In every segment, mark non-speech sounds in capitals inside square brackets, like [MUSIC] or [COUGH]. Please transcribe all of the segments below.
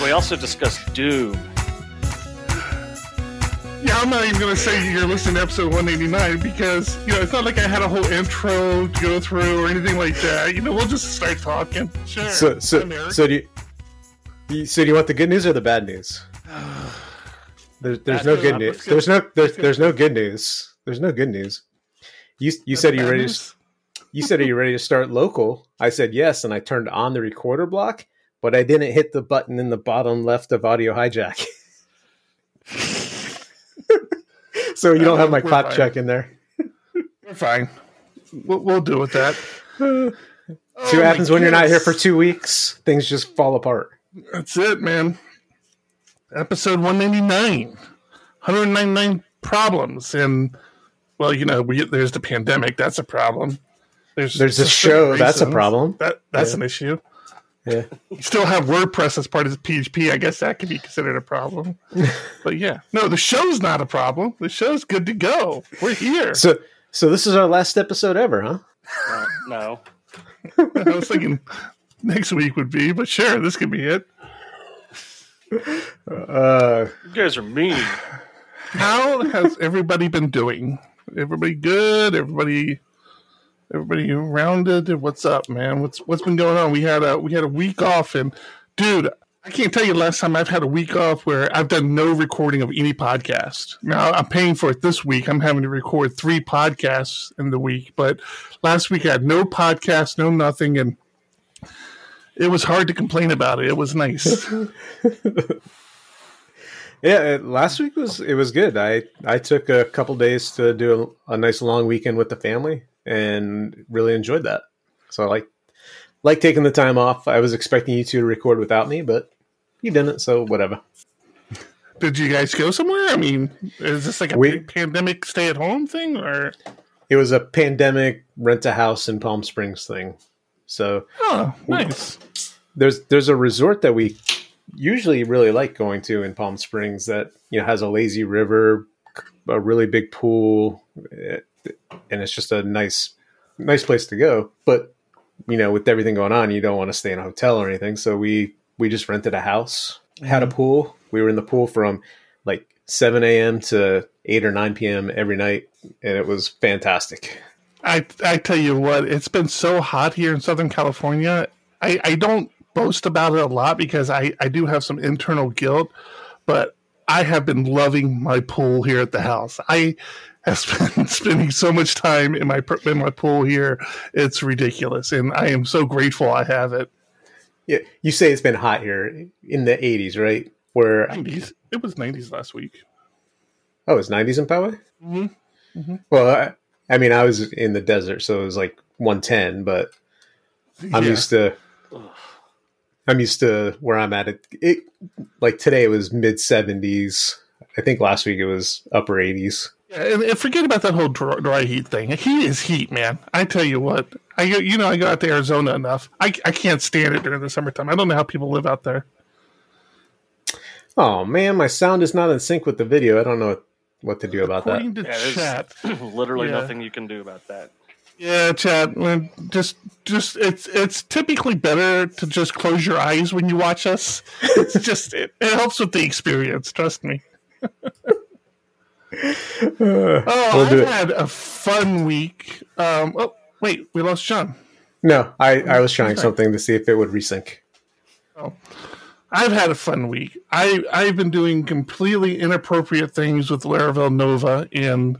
We also discussed Doom. Yeah, I'm not even gonna say you're listening to episode 189 because you know it's not like I had a whole intro to go through or anything like that. You know, we'll just start talking. Sure. So, so, so do you, you? So do you want the good news or the bad news? [SIGHS] There's, there's no Bad good news. news. Let's go- There's no, there's, let's there's no good news. There's no good news. You, you said you Bad ready. news? To, you said are you ready to start local? I said yes, and I turned on the recorder block, but I didn't hit the button in the bottom left of audio hijack. [LAUGHS] so you don't have my We're clap fine. check in there. We're fine. We'll, we'll deal with that. [LAUGHS] See Oh what my happens when you're not here for two weeks? Things just fall apart. That's it, man. Episode 199. 199 problems. And, well, you know, we there's the pandemic. That's a problem. There's, There's a show. That's a problem. That That's Yeah. an issue. Yeah. You still have WordPress as part of the PHP. I guess that could be considered a problem. [LAUGHS] but yeah. No, the show's not a problem. The show's good to go. We're here. So, so this is our last episode ever, huh? Uh, no. [LAUGHS] I was thinking next week would be, but sure, this could be it. Uh, You guys are mean. How has everybody been doing? Everybody good? Everybody everybody rounded? What's up, man? What's what's been going on? We had a we had a week off and dude, I can't tell you last time I've had a week off where I've done no recording of any podcast. Now I'm paying for it this week. I'm having to record three podcasts in the week, but last week I had no podcast, no nothing, and it was hard to complain about it. It was nice. [LAUGHS] yeah, last week was it was good. I I took a couple days to do a, a nice long weekend with the family and really enjoyed that. So I like like taking the time off. I was expecting you two to record without me, but you didn't, so whatever. Did you guys go somewhere? I mean, is this like a We- big pandemic stay at home thing or? It was a pandemic rent a house in Palm Springs thing. So Oh, nice. there's there's a resort that we usually really like going to in Palm Springs that you know has a lazy river, a really big pool, eh, and it's just a nice nice place to go. But you know, with everything going on, you don't want to stay in a hotel or anything. So we we just rented a house, had a mm-hmm. pool. We were in the pool from like 7 a.m. to 8 or 9 p.m. every night, and it was fantastic. I I tell you what, it's been so hot here in Southern California. I, I don't boast about it a lot because I, I do have some internal guilt, but I have been loving my pool here at the house. I have been [LAUGHS] spending so much time in my in my pool here. It's ridiculous, and I am so grateful I have it. Yeah, you say it's been hot here in the 80s, right? Where 90s. It was 90s last week. Oh, it's 90s in Poway? Mhm. Well, I, I mean, I was in the desert, so it was like 110, but I'm Yeah. used to. I'm used to where I'm at. It, it like today it was mid 70s. I think last week it was upper 80s. Yeah, and, and forget about that whole dry, dry heat thing. Heat is heat, man. I tell you what. I go, you know, I go out to Arizona enough. I, I can't stand it during the summertime. I don't know how people live out there. Oh man, my sound is not in sync with the video. I don't know what, what to do about that. According to Yeah, chat, [CLEARS THROAT] literally Yeah. nothing you can do about that. yeah, chat. Just, just it's it's typically better to just close your eyes when you watch us. It's just it, it helps with the experience. Trust me. [LAUGHS] Oh, We'll I've it. had a fun week. Um, oh, wait, we lost Sean. No, I, I was trying something to see if it would resync. Oh, I've had a fun week. I I've been doing completely inappropriate things with Laravel Nova and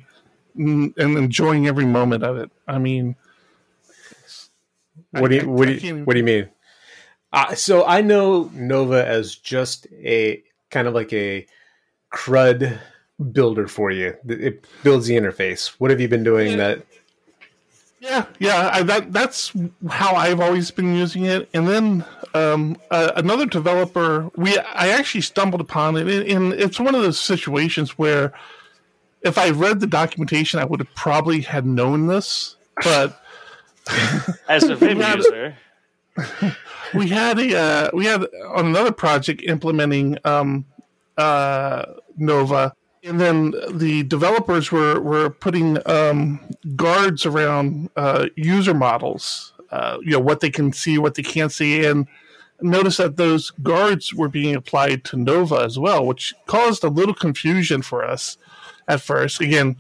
and enjoying every moment of it. I mean, What do I- you what I do you, what do you mean? Uh, so I know Nova as just a kind of like a CRUD builder for you. It builds the interface. What have you been doing that? yeah, yeah. I, that that's how I've always been using it. And then um, uh, another developer we I actually stumbled upon it, and it's one of those situations where if I read the documentation, I would have probably had known this, but [LAUGHS] As a [LAUGHS] Vim user, [LAUGHS] we had a uh, we had on another project implementing um, uh, Nova, and then the developers were were putting um, guards around uh, user models. Uh, you know what they can see, what they can't see, and notice that those guards were being applied to Nova as well, which caused a little confusion for us at first. Again,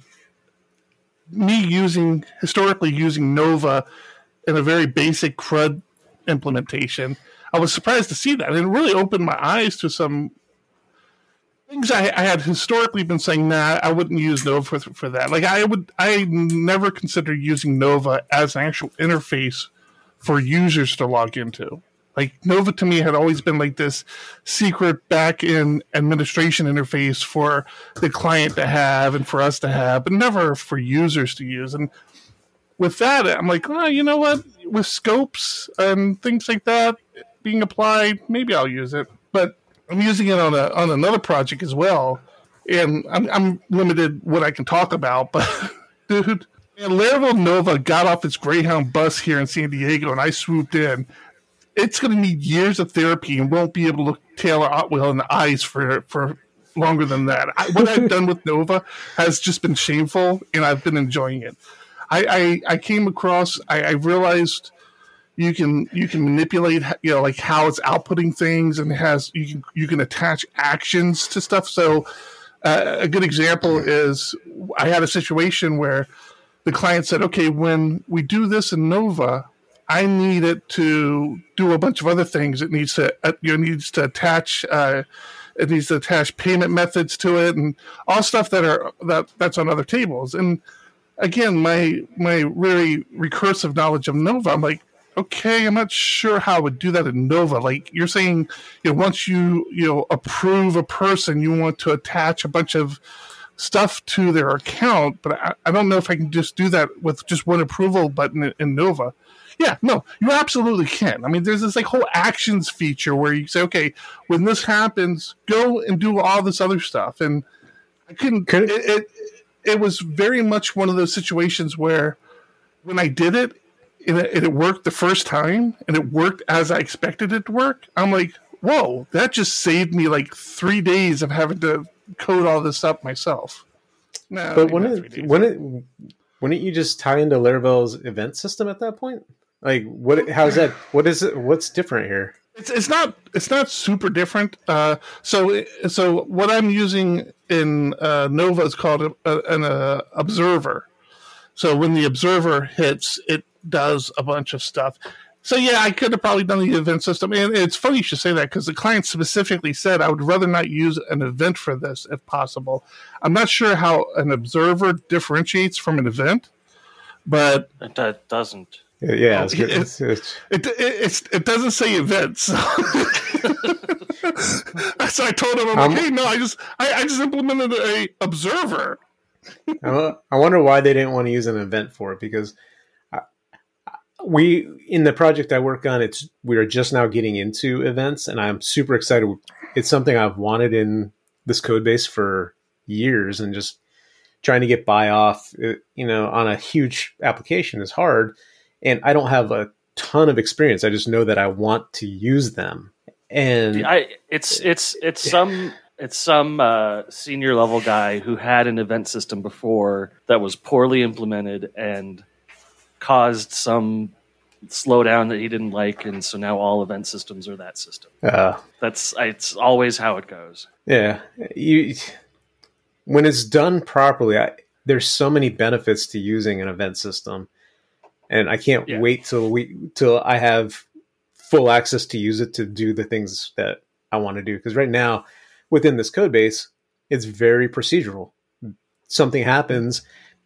me using historically using Nova in a very basic CRUD implementation, I was surprised to see that. And it really opened my eyes to some things I, I had historically been saying, nah, I wouldn't use Nova for, for that. Like I would, I never considered using Nova as an actual interface for users to log into. Like Nova to me had always been like this secret back end administration interface for the client to have and for us to have, but never for users to use. And with that, I'm like, oh, you know what? With scopes and things like that being applied, maybe I'll use it. I'm using it on a on another project as well, and I'm I'm limited what I can talk about. But [LAUGHS] dude, man, Laravel Nova got off its Greyhound bus here in San Diego, and I swooped in. It's going to need years of therapy and won't be able to look Taylor Otwell in the eyes for for longer than that. I, what I've done with Nova has just been shameful, and I've been enjoying it. I, I, I came across I, I realized you can you can manipulate you know like how it's outputting things and has you can you can attach actions to stuff. So uh, a good example is I had a situation where the client said, "Okay, when we do this in Nova, I need it to do a bunch of other things. It needs to uh, you know, needs to attach." Uh, it needs to attach payment methods to it and all stuff that are that that's on other tables and again, my my very recursive knowledge of Nova, I'm like, okay, I'm not sure how I would do that in Nova. Like you're saying, you know, once you you know approve a person, you want to attach a bunch of stuff to their account, but I, I don't know if I can just do that with just one approval button in, in Nova. Yeah, no, you absolutely can. I mean, there's this like whole actions feature where you say, okay, when this happens, go and do all this other stuff, and I couldn't. Could- it, it it was very much one of those situations where when I did it, and it, and it worked the first time, and it worked as I expected it to work. I'm like, whoa, that just saved me like three days of having to code all this up myself. No, But wouldn't it, wouldn't it, wouldn't you just tie into Laravel's event system at that point? Like, what? How's that? What is it? What's different here? It's it's not it's not super different. Uh, so so what I'm using in uh, Nova is called a, a, an uh, observer. So when the observer hits, it does a bunch of stuff. So yeah, I could have probably done the event system, and it's funny you should say that because the client specifically said I would rather not use an event for this if possible. I'm not sure how an observer differentiates from an event, but it do- doesn't. Yeah, Oh, it's It it, it doesn't say events. [LAUGHS] so I told him, I'm Um, like, hey, no, I just I, I just implemented a observer. I wonder why they didn't want to use an event for it because I- we in the project I work on, it's we are just now getting into events, and I'm super excited. It's something I've wanted in this code base for years, and just trying to get buy off, uh, you know, on a huge application is hard. And I don't have a ton of experience. I just know that I want to use them, and I it's it's it's some it's some uh, senior level guy who had an event system before that was poorly implemented and caused some slowdown that he didn't like, and so now all event systems are that system. uh, That's it's always how it goes. Yeah, you when it's done properly, I, there's so many benefits to using an event system, and I can't Yeah. wait till we till I have full access to use it to do the things that I want to do. Because right now, within this code base, it's very procedural. Something happens,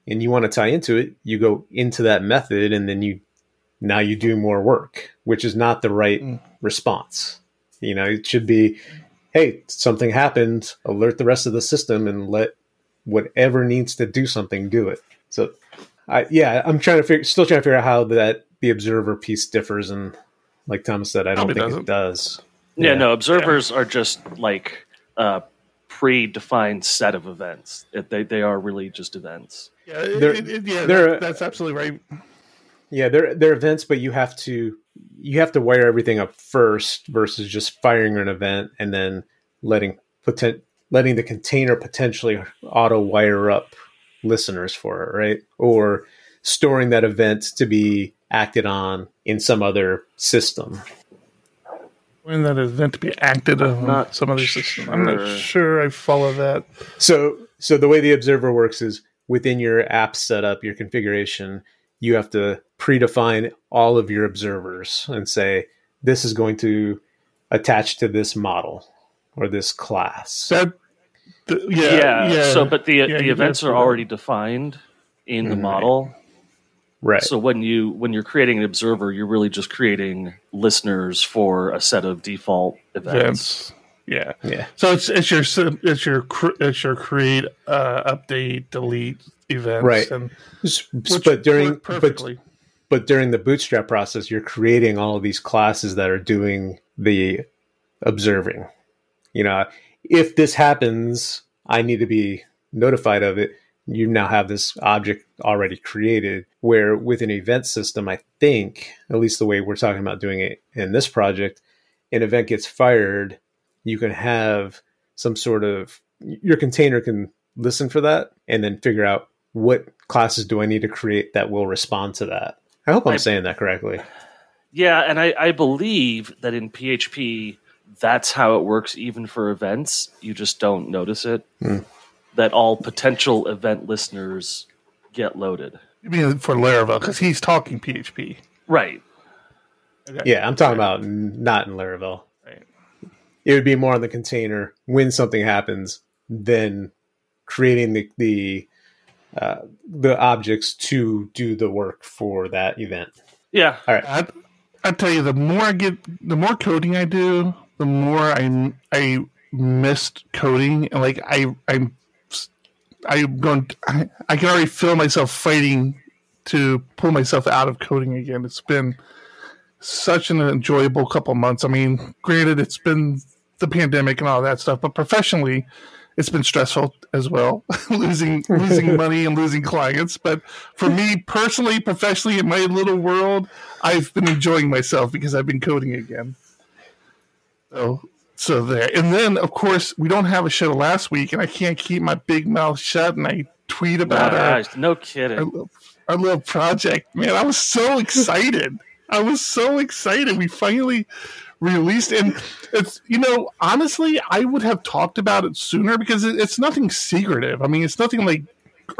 and you want to tie into it, you go into that method, and then you now you do more work, which is not the right Mm. response. You know, it should be hey, something happened, alert the rest of the system and let whatever needs to do something do it. So, I yeah, I'm trying to figure, still trying to figure out how that the observer piece differs, and like Thomas said, I don't Probably think doesn't. it does. Yeah, no, observers are just like a predefined set of events. It, they they are really just events. Yeah, it- it- it- yeah, that- that's absolutely right. Yeah, they're they're events, but you have to you have to wire everything up first versus just firing an event and then letting potent letting the container potentially auto wire up listeners for it, right? Or storing that event to be acted on in some other system. When that event to be acted on Not some other system. I'm not sure. sure I follow that. So so the way the observer works is within your app setup, your configuration, you have to predefine all of your observers and say this is going to attach to this model or this class. That the, Yeah, yeah, yeah. So, but the Yeah, the events are already defined in the Mhm. model. Right. So when you when you're creating an observer, you're really just creating listeners for a set of default events. events. Yeah. yeah. So it's it's your it's your it's your create, uh, update, delete events, Right. And But during work but, but during the bootstrap process, you're creating all of these classes that are doing the observing. You know, if this happens, I need to be notified of it. You now have this object already created. Where with an event system, I think, at least the way we're talking about doing it in this project, an event gets fired, you can have some sort of your container can listen for that and then figure out what classes do I need to create that will respond to that. I hope I'm I- saying that correctly. Yeah, and I, I believe that in PHP, that's how it works even for events. You just don't notice it. Hmm. That all potential event listeners get loaded. I mean, for Laravel because he's talking PHP. Right. Okay. Yeah, I'm talking about not in Laravel. Right. It would be more on the container when something happens, then creating the the uh, the objects to do the work for that event. Yeah. All right. I I tell you, the more I get, the more coding I do, the more I I missed coding, and like I I'm I'm going. I, I can already feel myself fighting to pull myself out of coding again. It's been such an enjoyable couple months. I mean, granted, it's been the pandemic and all that stuff, but professionally, it's been stressful as well, [LAUGHS] losing losing [LAUGHS] money and losing clients. But for me personally, professionally, in my little world, I've been enjoying myself because I've been coding again. So so there, and then of course we don't have a show last week, and I can't keep my big mouth shut, and I tweet about it. No our, kidding. little- our little project. Man, I was so excited. I was so excited. We finally released, and it's you know honestly, I would have talked about it sooner because it, it's nothing secretive. I mean, it's nothing like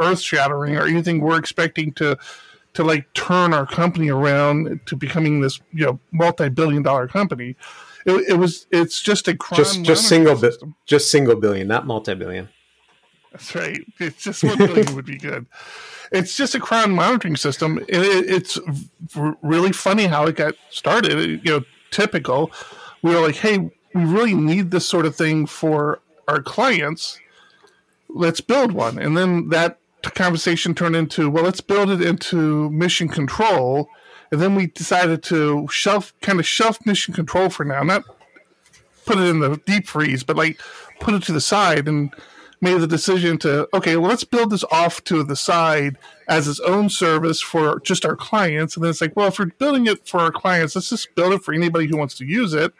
earth shattering or anything we're expecting to to like turn our company around to becoming this you know multi billion dollar company. It, it was. It's just a crime Just just single system. just single billion, not multi billion. That's right. It's just one billion would be good. It's just a cron monitoring system. It, it, it's r- really funny how it got started. You know, typical. We were like, hey, we really need this sort of thing for our clients. Let's build one. And then that conversation turned into, well, let's build it into mission control. And then we decided to shelf, kind of shelf mission control for now, not put it in the deep freeze, but like put it to the side and made the decision to okay, well, let's build this off to the side as its own service for just our clients. And then it's like, well, if we're building it for our clients, let's just build it for anybody who wants to use it.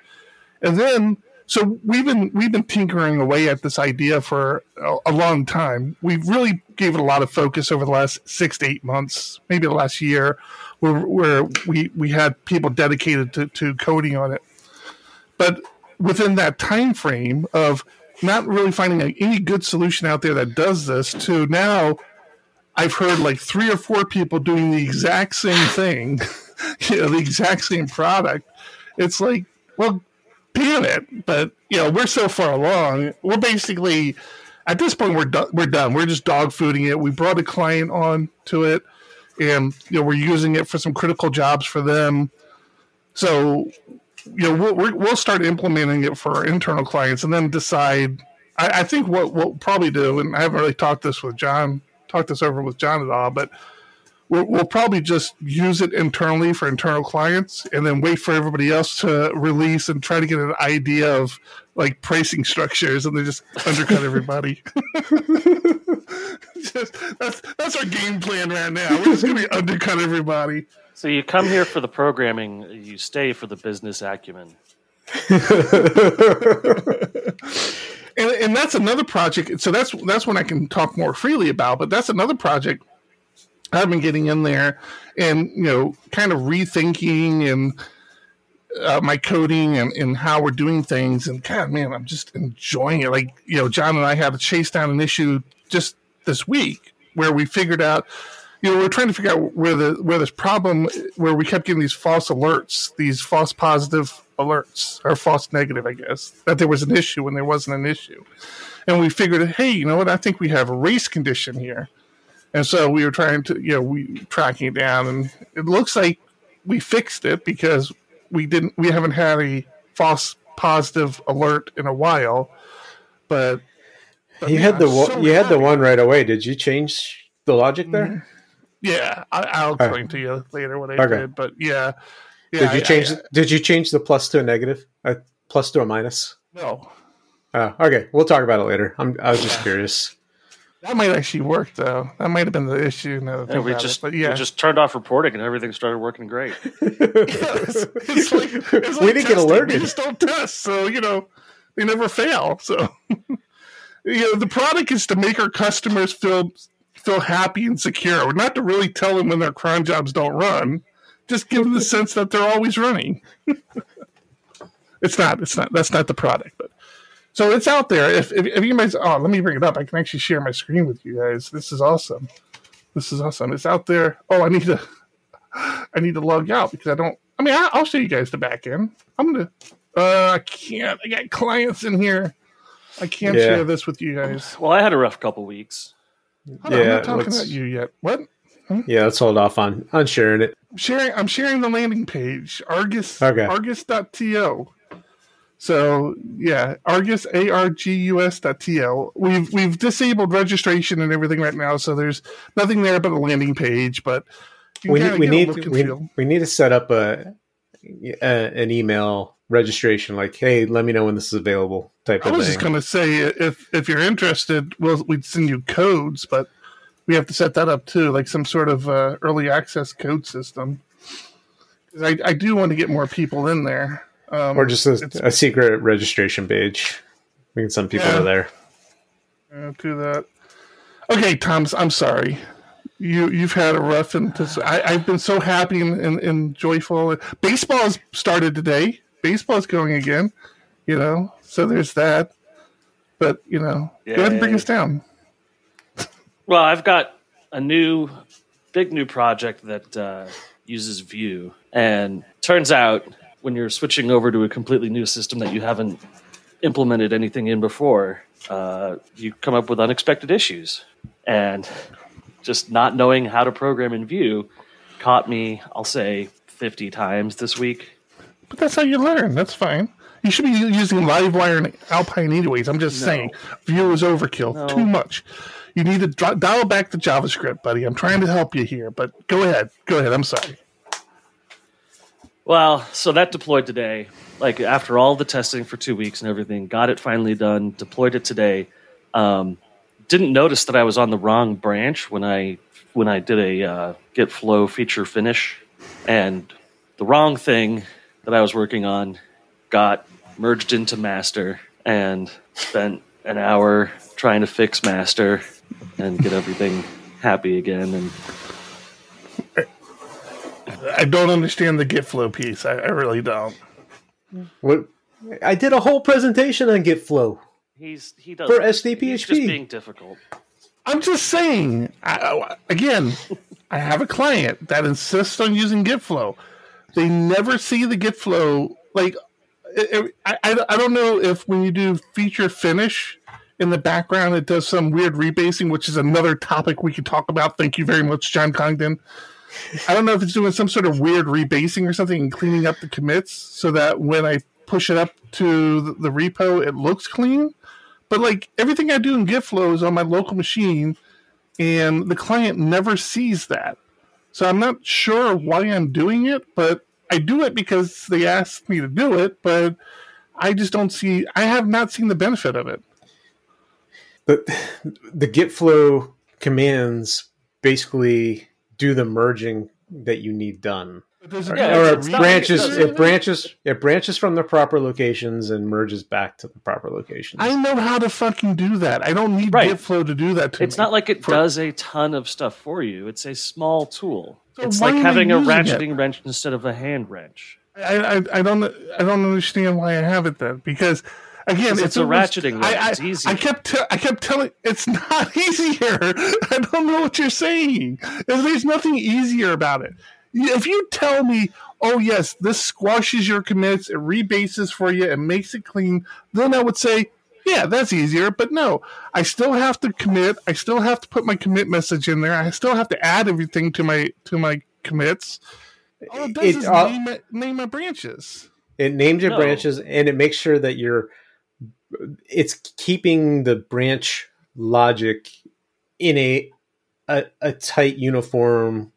And then so we've been we've been tinkering away at this idea for a, a long time. We've really gave it a lot of focus over the last six to eight months, maybe the last year, where where we we had people dedicated to, to coding on it. But within that time frame of not really finding any good solution out there that does this to now I've heard like three or four people doing the exact same thing, [LAUGHS] you know, the exact same product. It's like, well, damn it! But you know, we're so far along. We're basically at this point we're done. We're done. We're just dog fooding it. We brought a client on to it, and you know, we're using it for some critical jobs for them. So you know we'll, we'll start implementing it for our internal clients and then decide I, I think what we'll probably do and i haven't really talked this with john talked this over with john at all but we'll, we'll probably just use it internally for internal clients, and then wait for everybody else to release and try to get an idea of like pricing structures, and they just undercut everybody. [LAUGHS] just, that's that's our game plan right now. We're just going to undercut everybody. So you come here for the programming, you stay for the business acumen. [LAUGHS] and, and that's another project. So that's that's when I can talk more freely about. But that's another project I've been getting in there, and you know, kind of rethinking and uh, my coding and, and how we're doing things. And God, man, I'm just enjoying it. Like you know, John and I had to chase down an issue just this week where we figured out you know, we're trying to figure out where the where this problem where we kept getting these false alerts, these false positive alerts or false negative, I guess, that there was an issue when there wasn't an issue. And we figured, hey, you know what? I think we have a race condition here. And so we were trying to, you know, we tracking it down, and it looks like we fixed it because we didn't, we haven't had a false positive alert in a while. But, but you had the so you happy. had the one right away. Did you change the logic there? Mm-hmm. Yeah, I, will explain right. to you later what I okay. did. But yeah, yeah. Did you I, change? I, did you change the plus to a negative? A plus to a minus? No. Oh, okay. We'll talk about it later. I'm. I was just curious. That might actually work though. That might have been the issue. Now yeah, we just it. yeah. we just turned off reporting and everything started working great. [LAUGHS] it's, it's like, [LAUGHS] it's like we didn't get alerted. We just don't test, so you know they never fail. So [LAUGHS] you know the product is to make our customers feel feel happy and secure. Not to really tell them when their cron jobs don't run, just give them the sense that they're always running. it's not. It's not. That's not the product, but so it's out there. If, if, if you guys, oh, let me bring it up. I can actually share my screen with you guys. This is awesome. This is awesome. It's out there. Oh, I need to. [LAUGHS] I need to log out because I don't. I mean, I, will show you guys the back end. I'm gonna. Uh, I can't. I got clients in here. I can't yeah. share this with you guys. Well, I had a rough couple weeks. Hold yeah, on, I'm not talking about you yet. What? Hmm? Yeah, let's hold off on on sharing it. sharing. I'm sharing the landing page. Argus. Okay. Argus.to. So yeah, Argus A R G U S .to. We've we've disabled registration and everything right now, so there's nothing there but a landing page. But we need we need we, we, need to set up a, a, an email registration, like, hey, let me know when this is available. Type of thing. I was thing. just gonna say if if you're interested, we'll we'd send you codes, but we have to set that up too, like some sort of uh, early access code system. I, I do want to get more people in there, um, or just a, a, secret registration page. We can send people yeah. to there. Yeah, do that. Okay, Tom's. I'm sorry. You you've had a rough and I, I've been so happy and, and, and joyful. Baseball has started today. Baseball's going again. You know, so there's that. But you know, yeah. go ahead and bring us down. Well, I've got a new, big new project that uh, uses Vue, and turns out when you're switching over to a completely new system that you haven't implemented anything in before, uh, you come up with unexpected issues, and just not knowing how to program in Vue caught me. I'll say fifty times this week. But that's how you learn. That's fine. You should be using Livewire and Alpine anyways. I'm just no. saying, Vue is overkill. No. Too much. You need to dial back the JavaScript, buddy. I'm trying to help you here, but go ahead. Go ahead. I'm sorry. Well, so that deployed today. Like after all the testing for two weeks and everything, got it finally done. Deployed it today. Um, didn't notice that I was on the wrong branch when I when I did a uh, Git Flow feature finish, and the wrong thing that I was working on got merged into master and spent an hour trying to fix master and get everything happy again. And I don't understand the Git flow piece. I, I really don't. What? I did a whole presentation on Git flow. He's he does for SDPHP. He's just being difficult. I'm just saying. I, again, I have a client that insists on using Git flow. They never see the Git flow like. I, I, I don't know if when you do feature finish in the background. It does some weird rebasing, which is another topic we could talk about. Thank you very much, John Congdon. I don't know if it's doing some sort of weird rebasing or something and cleaning up the commits so that when I push it up to the, repo, it looks clean. But like everything I do in Git flow is on my local machine, and the client never sees that. So I'm not sure why I'm doing it, but I do it because they asked me to do it, but I just don't see I have not seen the benefit of it. But the git flow commands basically do the merging that you need done. Yeah, or it branches it it branches it branches from the proper locations and merges back to the proper locations. I know how to fucking do that. I don't need Right. GitFlow to do that to It's me. not like it For- does a ton of stuff for you. It's a small tool. So it's like having a using it? ratcheting wrench instead of a hand wrench. I, I, I don't I don't understand why I have it then because again Because it's a it was- ratcheting I. I, It's easy. I kept te- I kept telling it's [LAUGHS] not easier. I don't know what you're saying. There's nothing easier about it. If you tell me, oh yes, this squashes your commits, it rebases for you, it makes it clean, then I would say, yeah, that's easier. But no, I still have to commit. I still have to put my commit message in there. I still have to add everything to my to my commits. All it does It- is uh, name, my, name my branches. It names your No. branches and it makes sure that you're it's keeping the branch logic in a a, a tight uniform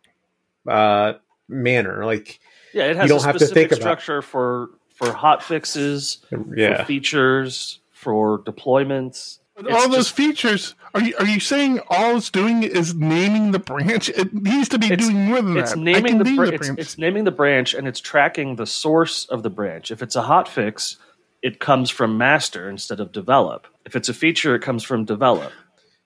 uh manner. Like Yeah, it has don't a have to specific think about- structure for for hot fixes, yeah. for features, for deployments. It's all those just- features are you are you saying all it's doing is naming the branch? It needs to be doing more than It's that. Naming the, name br- the it's, branch. it's naming the branch and it's tracking the source of the branch. If it's a hot fix, it comes from master instead of develop. If it's a feature, it comes from develop.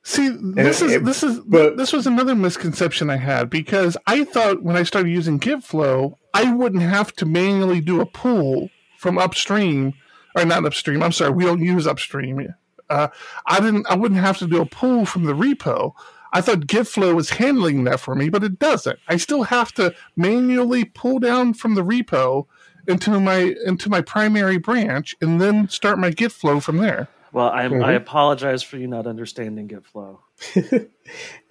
See, this is it- this is but- this was another misconception I had because I thought when I started using GitFlow, I wouldn't have to manually do a pull from upstream or not upstream. I'm sorry, we don't use upstream. Uh, I didn't. I wouldn't have to do a pull from the repo. I thought GitFlow was handling that for me, but it doesn't. I still have to manually pull down from the repo into my into my primary branch and then start my git flow from there. Well, I, I Mhm. apologize for you not understanding GitFlow. it, [LAUGHS]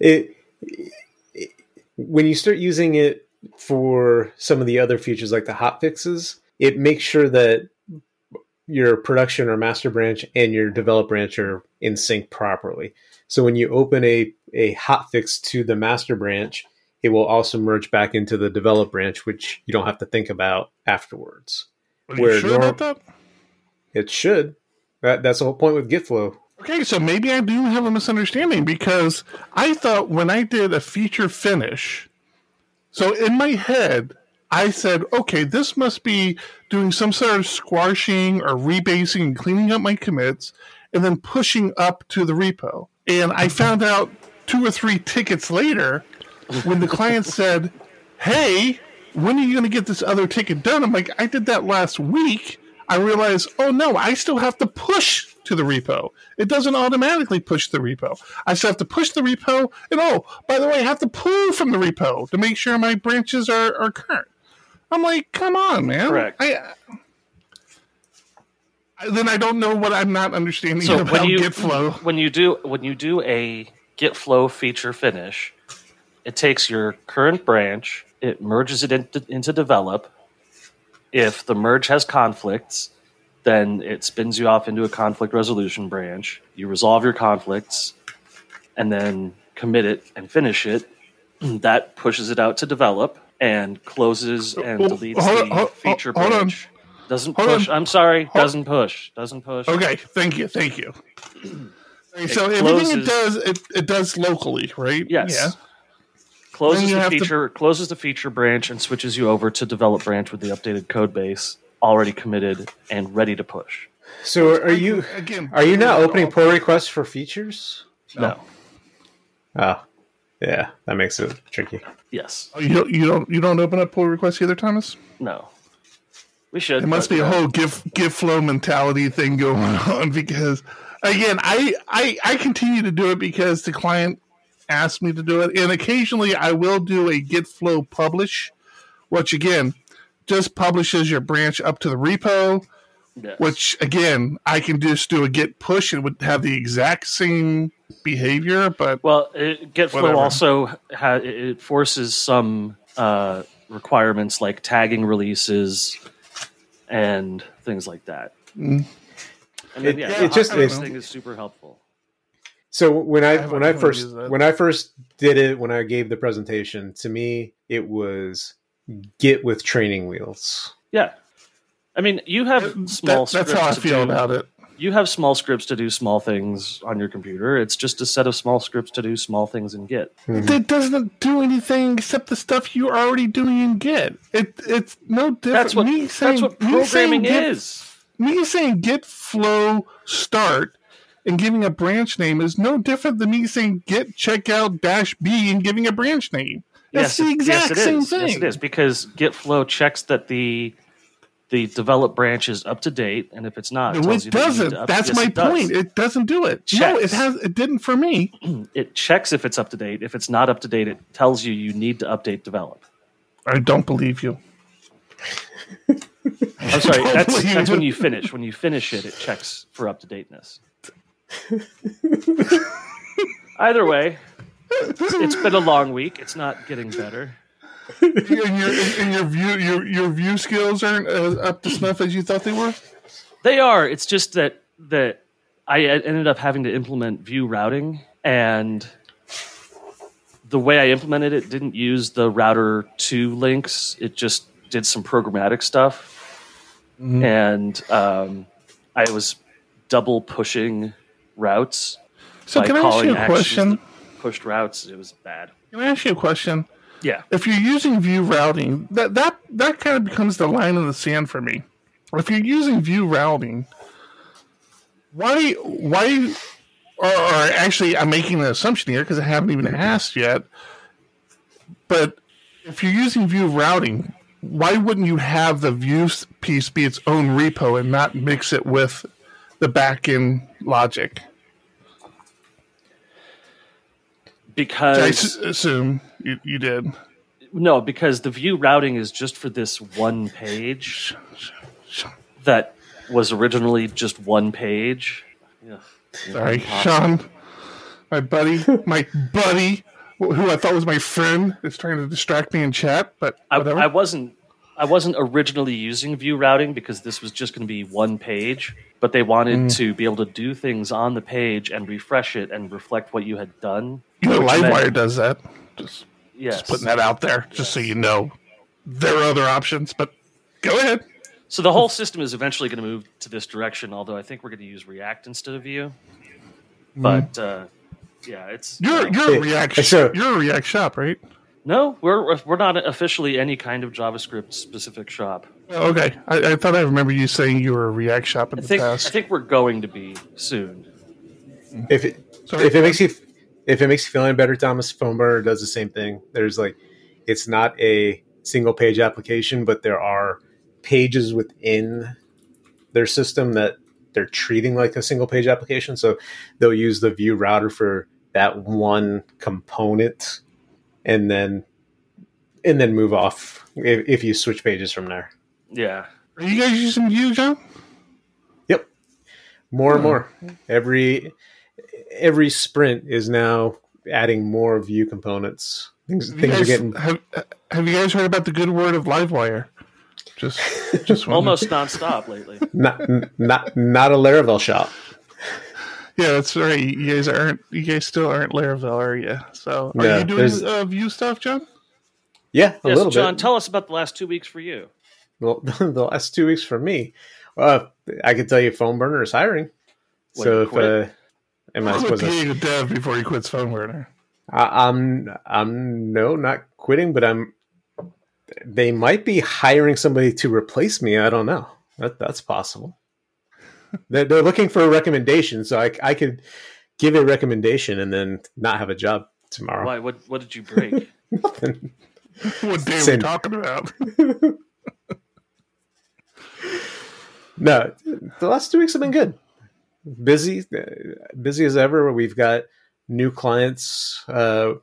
it when you start using it for some of the other features like the hot fixes, it makes sure that your production or master branch and your develop branch are in sync properly. So when you open a, a hot fix to the master branch, it will also merge back into the develop branch, which you don't have to think about afterwards. Are you Where sure norm- about that? It should. That, that's the whole point with GitFlow. Okay, so maybe I do have a misunderstanding because I thought when I did a feature finish, so in my head, I said, okay, this must be doing some sort of squashing or rebasing and cleaning up my commits and then pushing up to the repo. And I found out two or three tickets later when the client said, hey, when are you going to get this other ticket done? I'm like, I did that last week. I realized, oh no, I still have to push to the repo. It doesn't automatically push the repo. I still have to push the repo, and oh, by the way, I have to pull from the repo to make sure my branches are, are current. I'm like, come on, man. Correct. I, I- then I don't know what I'm not understanding So about when you GitFlow. when you do when you do a GitFlow feature finish, it takes your current branch, it merges it into, into develop. If the merge has conflicts, then it spins you off into a conflict resolution branch. You resolve your conflicts, and then commit it and finish it. [CLEARS THROAT] That pushes it out to develop and closes oh, and Oh, deletes hold the hold- feature hold on. branch. Doesn't Hold push. on. I'm sorry. Doesn't push. Doesn't push. Okay, thank you, thank you. [CLEARS THROAT] So It everything it does, it, it does locally, right? Yes. Yeah. Closes the have to- feature closes the feature branch and switches you over to develop branch with the updated code base already committed and ready to push. So are you again? are you now opening pull requests for features? No. Oh, yeah, that makes it tricky. Yes. Oh, you don't you don't you don't open up pull requests either, Thomas? No. We should. It must be a whole give Git flow mentality thing going [LAUGHS] on because again, I, I I continue to do it because the client asked me to do it, and occasionally I will do a git flow publish, which again just publishes your branch up to the repo. yes. Which again, I can just do a git push and would have the exact same behavior, but Well, it, GitFlow Whatever. also ha- it forces some uh, requirements like tagging releases and things like that. Mm. And then, It- yeah, it the just- hot fix it's- thing is super helpful. So when I, haven't when I first when I first did it when I gave the presentation to me it was Git with training wheels. Yeah. I mean, you have small That- that's scripts how I to feel do- about it. You have small scripts to do small things on your computer. It's just a set of small scripts to do small things in Git. Hmm. It doesn't do anything except the stuff you're already doing in Git. It it's no different. That's what me saying, that's what me saying programming Git- is. Me saying Git flow start and giving a branch name is no different than me saying Git checkout dash b and giving a branch name. That's yes, the it- exact yes, it same is. thing. Yes, it is because Git flow checks that the the develop branch is up to date, and if it's not, it, No, it you that you need doesn't. up- That's yes, my it does. point. It doesn't do it. No, it has. It didn't for me. [CLEARS THROAT] It checks if it's up to date. If it's not up to date, it tells you you need to update develop. I don't believe you. I'm sorry. [LAUGHS] That's that's when you finish. When you finish it, it checks for up to dateness. [LAUGHS] Either way, it's been a long week. It's not getting better. and your and your Vue your your Vue skills aren't uh, up to snuff as you thought they were. They are. It's just that that I ended up having to implement Vue routing, and the way I implemented it didn't use the router to links. It just did some programmatic stuff, and um, I was double pushing routes. So by can I ask you a question? Pushed routes. It was bad. Can I ask you a question? Yeah. If you're using Vue routing, that that that kind of becomes the line in the sand for me. If you're using Vue routing, why why or, or actually I'm making an assumption here because I haven't even asked yet. But if you're using Vue routing, why wouldn't you have the Vue's piece be its own repo and not mix it with the backend logic? I Because s- assume you, you did. no, because the Vue routing is just for this one page. that was originally just one page. Yeah. Sorry, Sean, my buddy, my buddy, who I thought was my friend, is trying to distract me in chat. But I. I wasn't. I wasn't originally using Vue routing because this was just going to be one page, but they wanted Mm. to be able to do things on the page and refresh it and reflect what you had done. you know, which meant- Livewire does that. Just, Yes. just putting that out there, just so you know. There are other options, but go ahead. So the whole system is eventually going to move to this direction. Although I think we're going to use React instead of Vue. But uh, yeah, it's Mm. You're you know. you're a Hey, React. so- you're a React shop, right? No, we're we're not officially any kind of JavaScript specific shop. Okay, I, I thought I remember you saying you were a React shop in I the think I think we're going to be soon. If it Sorry. if it makes you if it makes you feel any better, Thomas Phone Burner does the same thing. There's like it's not a single page application, but there are pages within their system that they're treating like a single page application. So they'll use the Vue router for that one component and then and then move off if, if you switch pages from there. Yeah. Are you guys using Vue, John? Yep. More and hmm. more. Every every sprint is now adding more Vue components. Things Have you things are getting have, have you guys heard about the good word of Livewire? Just, just [LAUGHS] Almost nonstop lately. not not not a Laravel shop. Yeah, that's right. You guys aren't. You guys still aren't Laravel, are you? So, are No, you doing there's- uh, Vue stuff, John? Yeah, a yes, little John, bit. tell us about the last two weeks for you. well, [LAUGHS] the last two weeks for me, uh, I can tell you, Phone Burner is hiring. What, so if uh, am I supposed to? being a dev before he quits phone burner. I, I'm I'm no not quitting, but I'm. They might be hiring somebody to replace me. I don't know. That that's possible. They're, they're looking for a recommendation, so I I could give a recommendation and then not have a job tomorrow. Why? What? What did you break? [LAUGHS] Nothing. What day are we Same. talking about? [LAUGHS] No, the last two weeks have been good. Busy, busy as ever. We've got new clients uh,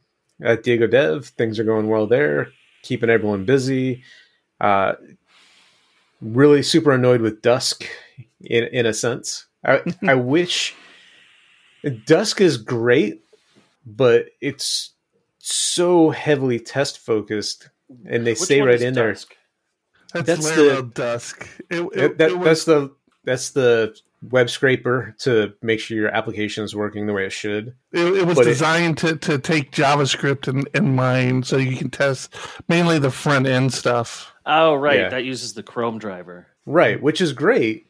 at Diego Dev. Things are going well there, keeping everyone busy. Uh, really super annoyed with Dusk in in a sense. I, I [LAUGHS] wish Dusk is great, but it's so heavily test focused, and they Which say right is in there. That's, That's the- Dusk. It, it, That, that- it was- that's the that's the web scraper to make sure your application is working the way it should. It, it was But it- designed to, to take JavaScript in, in mind so you can test mainly the front end stuff. Oh, right. Yeah. That uses the Chrome driver. Right, which is great.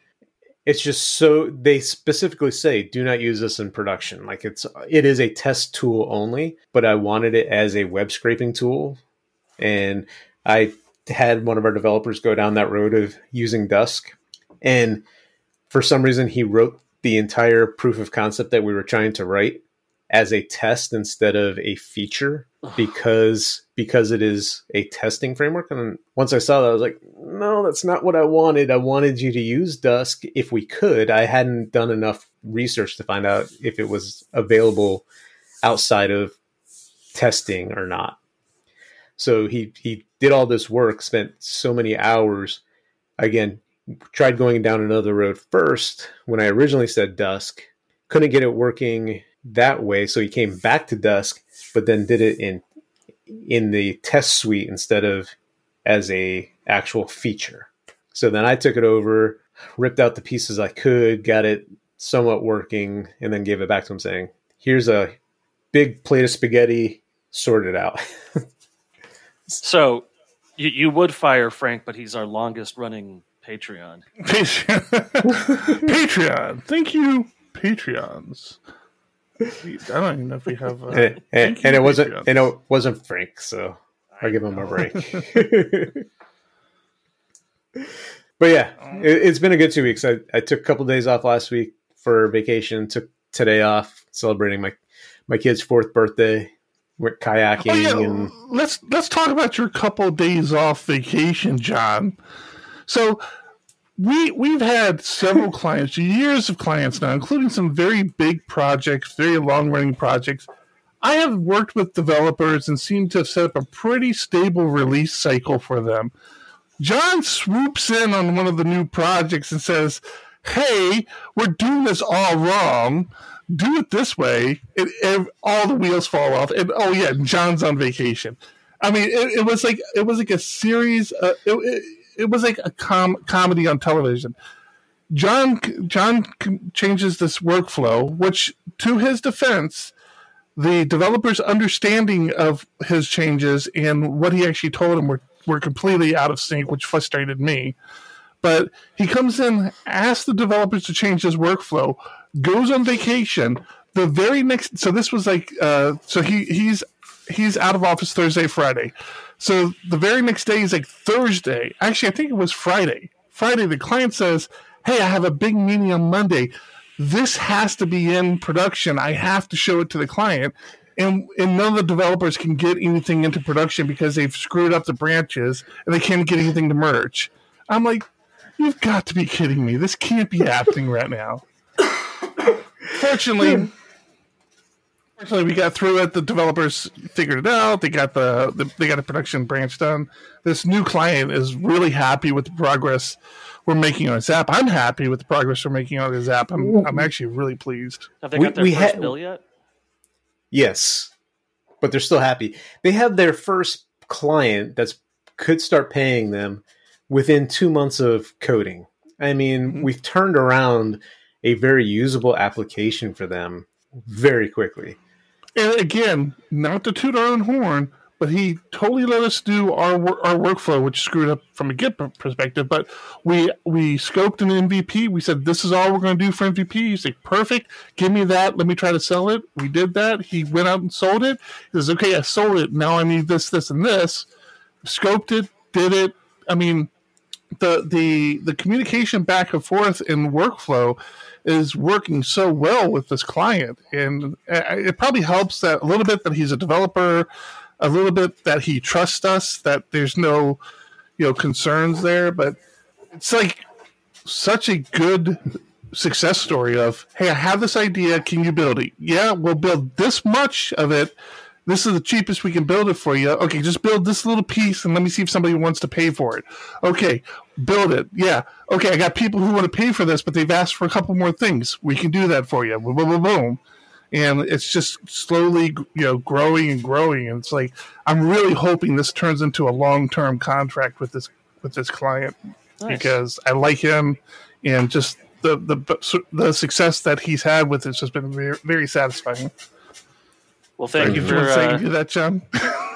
It's just so they specifically say do not use this in production. Like it's it is a test tool only, but I wanted it as a web scraping tool. And I had one of our developers go down that road of using Dusk. And for some reason he wrote the entire proof of concept that we were trying to write as a test instead of a feature because because it is a testing framework. And once i saw that i was like no that's not what i wanted. I wanted you to use dusk if we could. I hadn't done enough research to find out if it was available outside of testing or not. So he he did all this work spent so many hours. Again tried going down another road first when i originally said dusk. Couldn't get it working that way so he came back to dusk but then did it in in the test suite instead of as a actual feature so then i took it over ripped out the pieces i could got it somewhat working and then gave it back to him saying here's a big plate of spaghetti sort it out [LAUGHS] So you, you would fire Frank, but he's our longest running Patreon. [LAUGHS] Patreon. Patreon. Thank you, Patreons. I don't even know if we have. Uh, and, and, and it wasn't Patreons. and it wasn't frank so i'll give him a break [LAUGHS] but yeah it, it's been a good two weeks I, I took a couple days off last week for vacation took today off celebrating my my kid's fourth birthday went kayaking Oh yeah, and let's let's talk about your couple days off vacation, John. So we we've had several [LAUGHS] clients, years of clients now, including some very big projects, very long running projects. I have worked with developers and seem to have set up a pretty stable release cycle for them. John swoops in on one of the new projects and says, Hey, we're doing this all wrong. Do it this way. And, and all the wheels fall off. And oh yeah, John's on vacation. I mean, it, it was like it was like a series. Uh, it, it, it was like a com- comedy on television. John John changes this workflow, which, to his defense, the developer's understanding of his changes and what he actually told him were, were completely out of sync, which frustrated me. But he comes in, asks the developers to change his workflow, goes on vacation. The very next, so this was like, uh, so he he's he's out of office Thursday, Friday. So the very next day is like Thursday. Actually, I think it was Friday. Friday, the client says, "Hey, I have a big meeting on Monday. This has to be in production. I have to show it to the client." And, and none of the developers can get anything into production because they've screwed up the branches and they can't get anything to merge. I'm like, you've got to be kidding me. This can't be happening right now. [LAUGHS] Fortunately, fortunately, we got through it. The developers figured it out. They got the, the they got a production branch done. This new client is really happy with the progress we're making on his app. I'm happy with the progress we're making on his app. I'm I'm actually really pleased. Have they We- got their we first had- bill yet? yes but they're still happy they have their first client that's could start paying them within two months of coding i mean Mhm. we've turned around a very usable application for them very quickly And again, not to toot our own horn, but he totally let us do our our workflow, which screwed up from a Git perspective. But we we scoped an MVP. We said this is all we're going to do for MVP. He's like, perfect. Give me that. Let me try to sell it. We did that. He went out and sold it. He says, okay, I sold it. Now I need this, this, and this. Scoped it. Did it. I mean, the the the communication back and forth in workflow is working so well with this client. And it probably helps that a little bit that he's a developer a little bit that he trusts us that there's no you know concerns there. But it's like such a good success story of hey i have this idea. Can you build it? Yeah we'll build this much of it this is the cheapest we can build it for you. Okay, just build this little piece and let me see if somebody wants to pay for it. Okay, build it. Yeah. Okay, I got people who want to pay for this, but they've asked for a couple more things. We can do that for you. Boom, boom, boom, boom. And it's just slowly, you know, growing and growing. And it's like I'm really hoping this turns into a long-term contract with this with this client Nice. because I like him and just the the the success that he's had with it's just been very, very satisfying. Well, thank you for want uh, do that, John?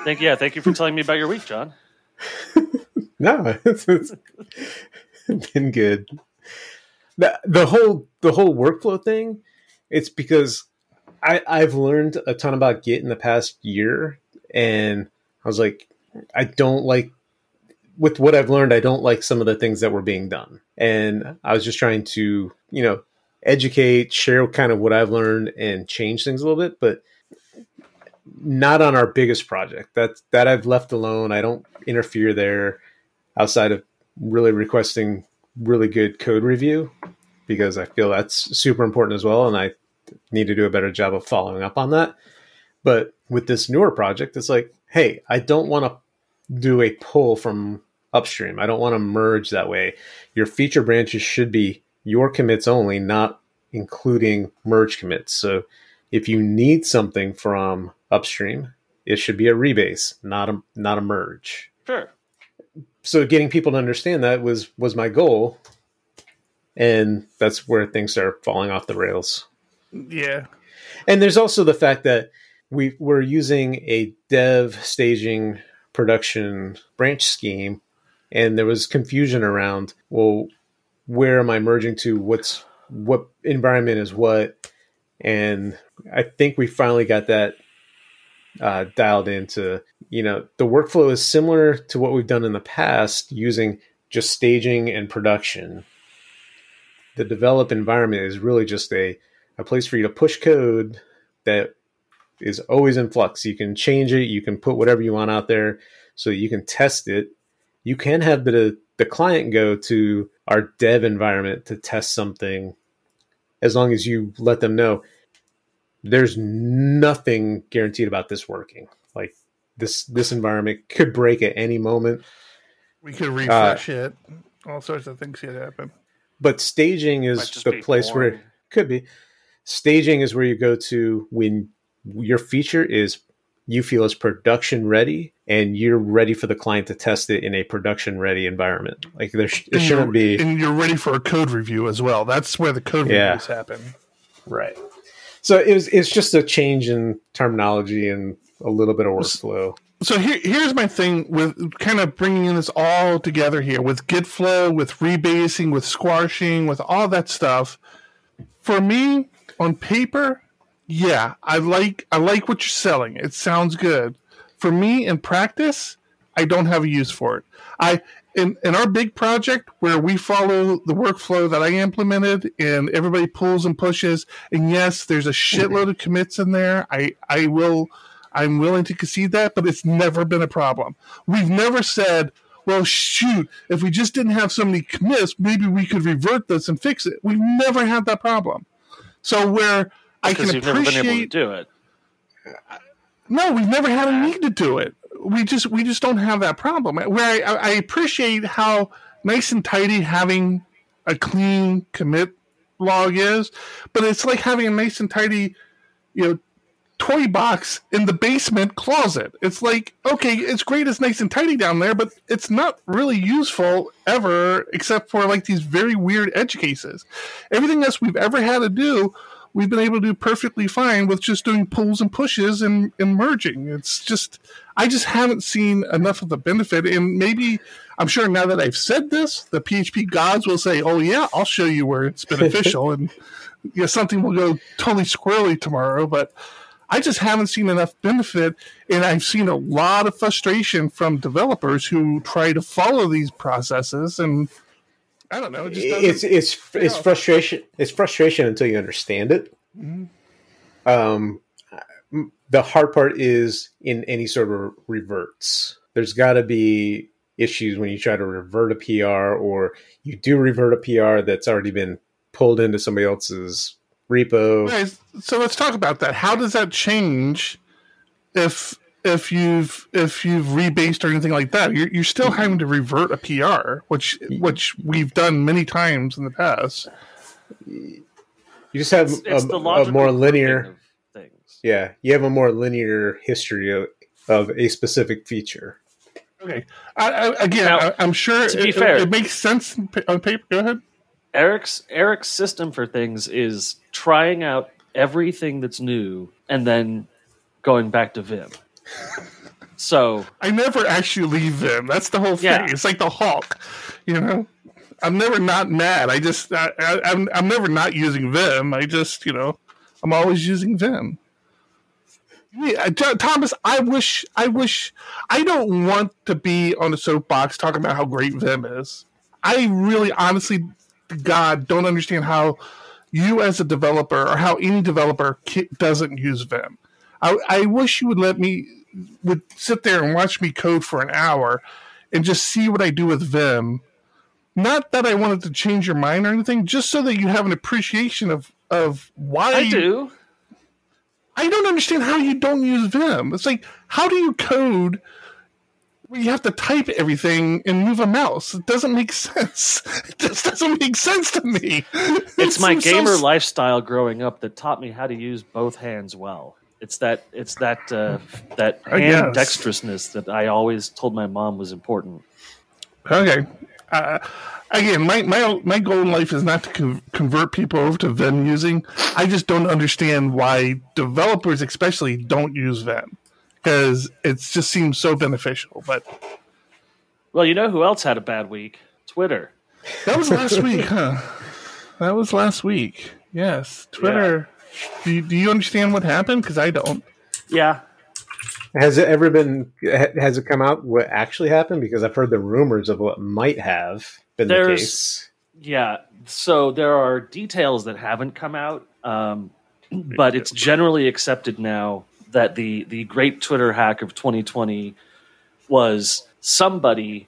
thank yeah, thank you for telling me about your week, John. [LAUGHS] No, it's, it's [LAUGHS] been good. The, the whole the whole workflow thing, it's because I, I've learned a ton about Git in the past year, and I was like, I don't like with what I've learned, I don't like some of the things that were being done, and I was just trying to, you know, educate, share kind of what I've learned, and change things a little bit, but not on our biggest project. That that I've left alone. I don't interfere there outside of really requesting really good code review because I feel that's super important as well, and I need to do a better job of following up on that. But with this newer project, it's like, hey, I don't want to do a pull from upstream. I don't want to merge that way. Your feature branches should be your commits only, not including merge commits. So if you need something from upstream, it should be a rebase, not a not a merge. Sure. So getting people to understand that was was my goal, and that's where things are falling off the rails. Yeah, And there's also the fact that we we're using a dev staging production branch scheme, and there was confusion around well, where am I merging to? What's what environment is what? And I think we finally got that uh, dialed into. You know, the workflow is similar to what we've done in the past, using just staging and production. The develop environment is really just a a place for you to push code that is always in flux. You can change it, you can put whatever you want out there so you can test it. You can have the the client go to our dev environment to test something as long as you let them know there's nothing guaranteed about this working. Like this this environment could break at any moment. we could uh, refresh it. All sorts of things could happen. But staging is just the be place where boring. could be. Staging is where you go to when your feature is you feel is production ready and you're ready for the client to test it in a production ready environment. Like there, sh- there shouldn't be and you're ready for a code review as well. That's where the code Yeah. reviews happen. right. So it was, it's just a change in terminology and a little bit of workflow. so here, here's my thing with kind of bringing this all together here with git flow with rebasing with squashing with all that stuff. For me on paper yeah i like i like what you're selling. It sounds good. For me in practice i don't have a use for it. I in, in our big project where we follow the workflow that i implemented and everybody pulls and pushes and yes there's a shitload of commits in there i i will I'm willing to concede that, but it's never been a problem. We've never said, well, shoot, if we just didn't have so many commits, maybe we could revert this and fix it. We've never had that problem. So where I can Because you've never been able to appreciate, do it. no, we've never had a need to do it. We just we just don't have that problem. Where I, I appreciate how nice and tidy having a clean commit log is, but it's like having a nice and tidy, you know, toy box in the basement closet. It's like, okay, it's great, it's nice and tidy down there, but it's not really useful ever, except for like these very weird edge cases. Everything else we've ever had to do, we've been able to do perfectly fine with just doing pulls and pushes and, and merging. It's just, I just haven't seen enough of the benefit. And maybe, I'm sure now that I've said this, the PHP gods will say, oh, yeah, I'll show you where it's beneficial. [LAUGHS] and you know, something will go totally squirrely tomorrow. But I just haven't seen enough benefit, and I've seen a lot of frustration from developers who try to follow these processes, and I don't know. It just it's it's it's frustration. It's frustration until you understand it. Mhm. Um, the hard part is in any sort of reverts. There's got to be issues when you try to revert a PR, or you do revert a PR that's already been pulled into somebody else's repo. Guys, so let's talk about that. How does that change if if you've if you've rebased or anything like that? You're, you're still having to revert a PR, which mm-hmm. which we've done many times in the past. You just have It's, it's a, the a more linear. things. Yeah, you have a more linear history of, of a specific feature. Okay, I, I, again, Now, I, I'm sure to be it, fair- it makes sense on paper. Go ahead. Eric's Eric's system for things is trying out everything that's new and then going back to Vim. So I never actually leave them. That's the whole thing. Yeah. It's like the Hulk, you know. I'm never not mad. I just I, I, I'm I'm never not using Vim. I just you know I'm always using Vim. Yeah, uh, Thomas, I wish I wish I don't want to be on a soapbox talking about how great Vim is. I really, honestly, God, don't understand how you as a developer or how any developer doesn't use Vim. I, I wish you would let me would sit there and watch me code for an hour and just see what I do with Vim. Not that I wanted to change your mind or anything, just so that you have an appreciation of of why I you- do. I don't understand how you don't use Vim. It's like, how do you code where you have to type everything and move a mouse? It doesn't make [LAUGHS] sense. It just doesn't make sense to me. It's my seems so gamer lifestyle growing up that taught me how to use both hands well. It's that it's that uh, that [LAUGHS] hand dexterousness that I always told my mom was important. Okay. Uh, again, my, my my goal in life is not to con- convert people over to Vim using. I just don't understand why developers, especially, don't use Vim because it just seems so beneficial. But Well, you know who else had a bad week? Twitter. That was last week, huh? That was last week. Yes, Twitter. Do, you, do you understand what happened? Because I don't. Yeah, Has it ever been? Has it come out what actually happened? Because I've heard the rumors of what might have been the case. Yeah, so there are details that haven't come out, um, but it's generally accepted now that the the great Twitter hack of 2020 was somebody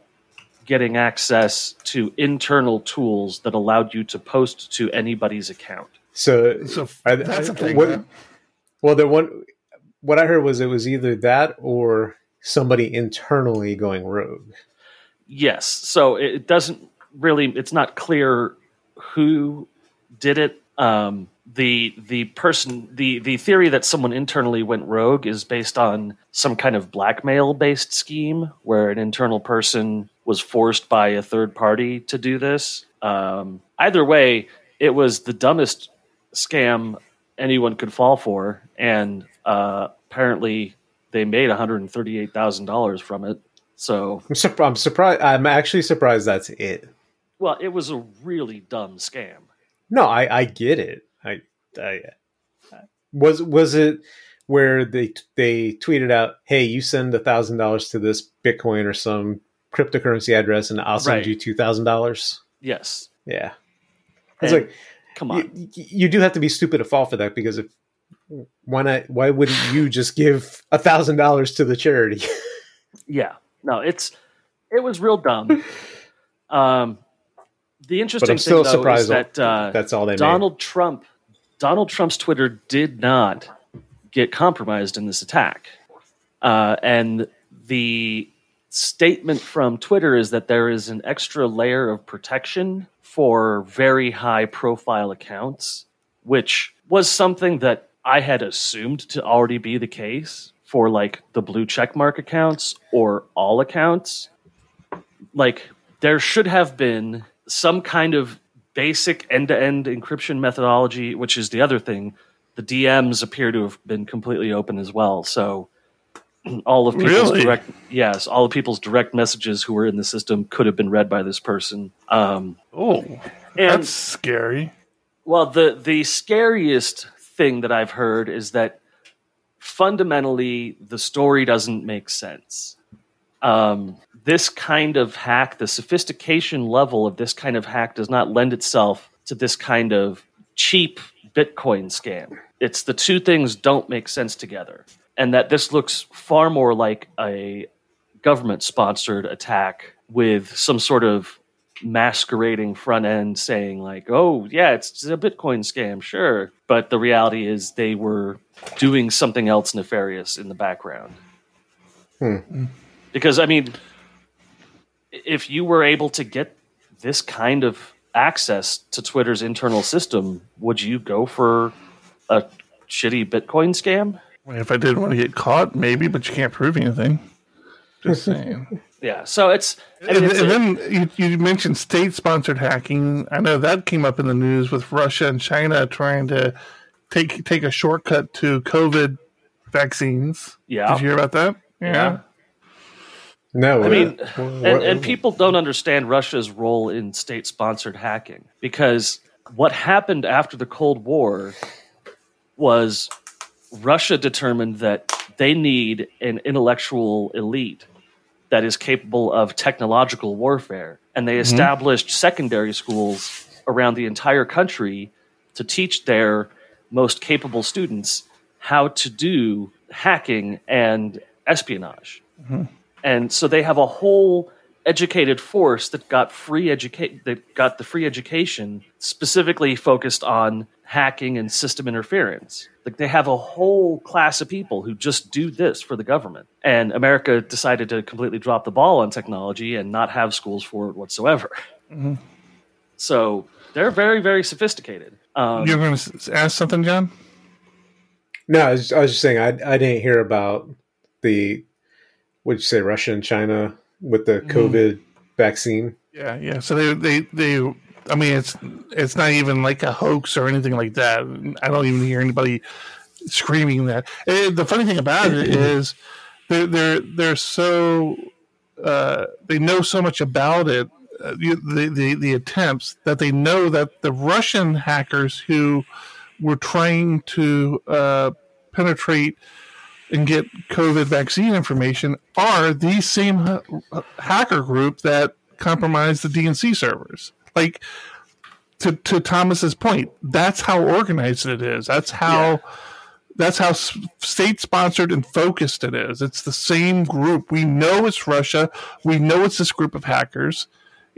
getting access to internal tools that allowed you to post to anybody's account. So, So I- that's a I- thing. what- well, the one what I heard was it was either that or somebody internally going rogue. Yes. So it it doesn't really. It's not clear who did it. Um, the the person the the theory that someone internally went rogue is based on some kind of blackmail based scheme where an internal person was forced by a third party to do this. Um, either way, it was the dumbest scam anyone could fall for, and uh, apparently they made one hundred and thirty eight thousand dollars from it. So I'm, surp- I'm surprised. I'm actually surprised that's it. Well, it was a really dumb scam. No, I, I get it. I, I was was it where they they tweeted out, "Hey, you send a thousand dollars to this Bitcoin or some cryptocurrency address, and I'll send Right. you two thousand dollars." Yes. Yeah, it's like Come on. you, you do have to be stupid to fall for that because if why not? Why wouldn't you just give a thousand dollars to the charity? [LAUGHS] yeah. No, it's it was real dumb. Um, the interesting still thing though, is that uh, that's all they made. Donald Trump, Donald Trump's Twitter did not get compromised in this attack, uh, and the statement from Twitter is that there is an extra layer of protection for very high profile accounts, which was something that I had assumed to already be the case for like the blue checkmark accounts or all accounts. Like there should have been some kind of basic end-to-end encryption methodology, which is the other thing. The DMs appear to have been completely open as well. So [CLEARS THROAT] all of people's Really? direct yes, all of people's direct messages who were in the system could have been read by this person. Um, Oh, and that's scary. well, the the scariest thing that I've heard is that fundamentally the story doesn't make sense. Um, this kind of hack, the sophistication level of this kind of hack, does not lend itself to this kind of cheap Bitcoin scam. It's the two things don't make sense together, and that this looks far more like a government sponsored attack with some sort of masquerading front end saying like oh yeah it's a bitcoin scam sure. But the reality is they were doing something else nefarious in the background. Hmm. Because i mean if you were able to get this kind of access to twitter's internal system would you go for a shitty bitcoin scam If I didn't want to get caught, maybe, but you can't prove anything. Just [LAUGHS] saying. Yeah, so it's I mean, and, it's and a- then you, you mentioned state-sponsored hacking. I know that came up in the news with Russia and China trying to take take a shortcut to COVID vaccines. Yeah. Did you hear about that? Yeah. No, I mean, what- and, and people don't understand Russia's role in state sponsored hacking because what happened after the Cold War was Russia determined that they need an intellectual elite that is capable of technological warfare. And they mm-hmm. established secondary schools around the entire country to teach their most capable students how to do hacking and espionage. Mm-hmm. And so they have a whole educated force that got free educate that got the free education specifically focused on hacking and system interference. Like they have a whole class of people who just do this for the government. And america decided to completely drop the ball on technology and not have schools for it whatsoever. So they're very very sophisticated. Um, You're going to ask something, John? no, I was, I was just saying I I didn't hear about the what'd you say Russia and China with the Mm. COVID vaccine. Yeah, yeah. So they, they, they. I mean, it's it's not even like a hoax or anything like that. I don't even hear anybody screaming that. And the funny thing about it is, they're they're they're so uh, they know so much about it, uh, the, the the attempts that they know that the Russian hackers who were trying to uh, penetrate and get COVID vaccine information are the same ha- hacker group that compromised the DNC servers. Like to to Thomas's point, that's how organized it is. That's how that's how state sponsored and focused it is. It's the same group. We know it's Russia. We know it's this group of hackers,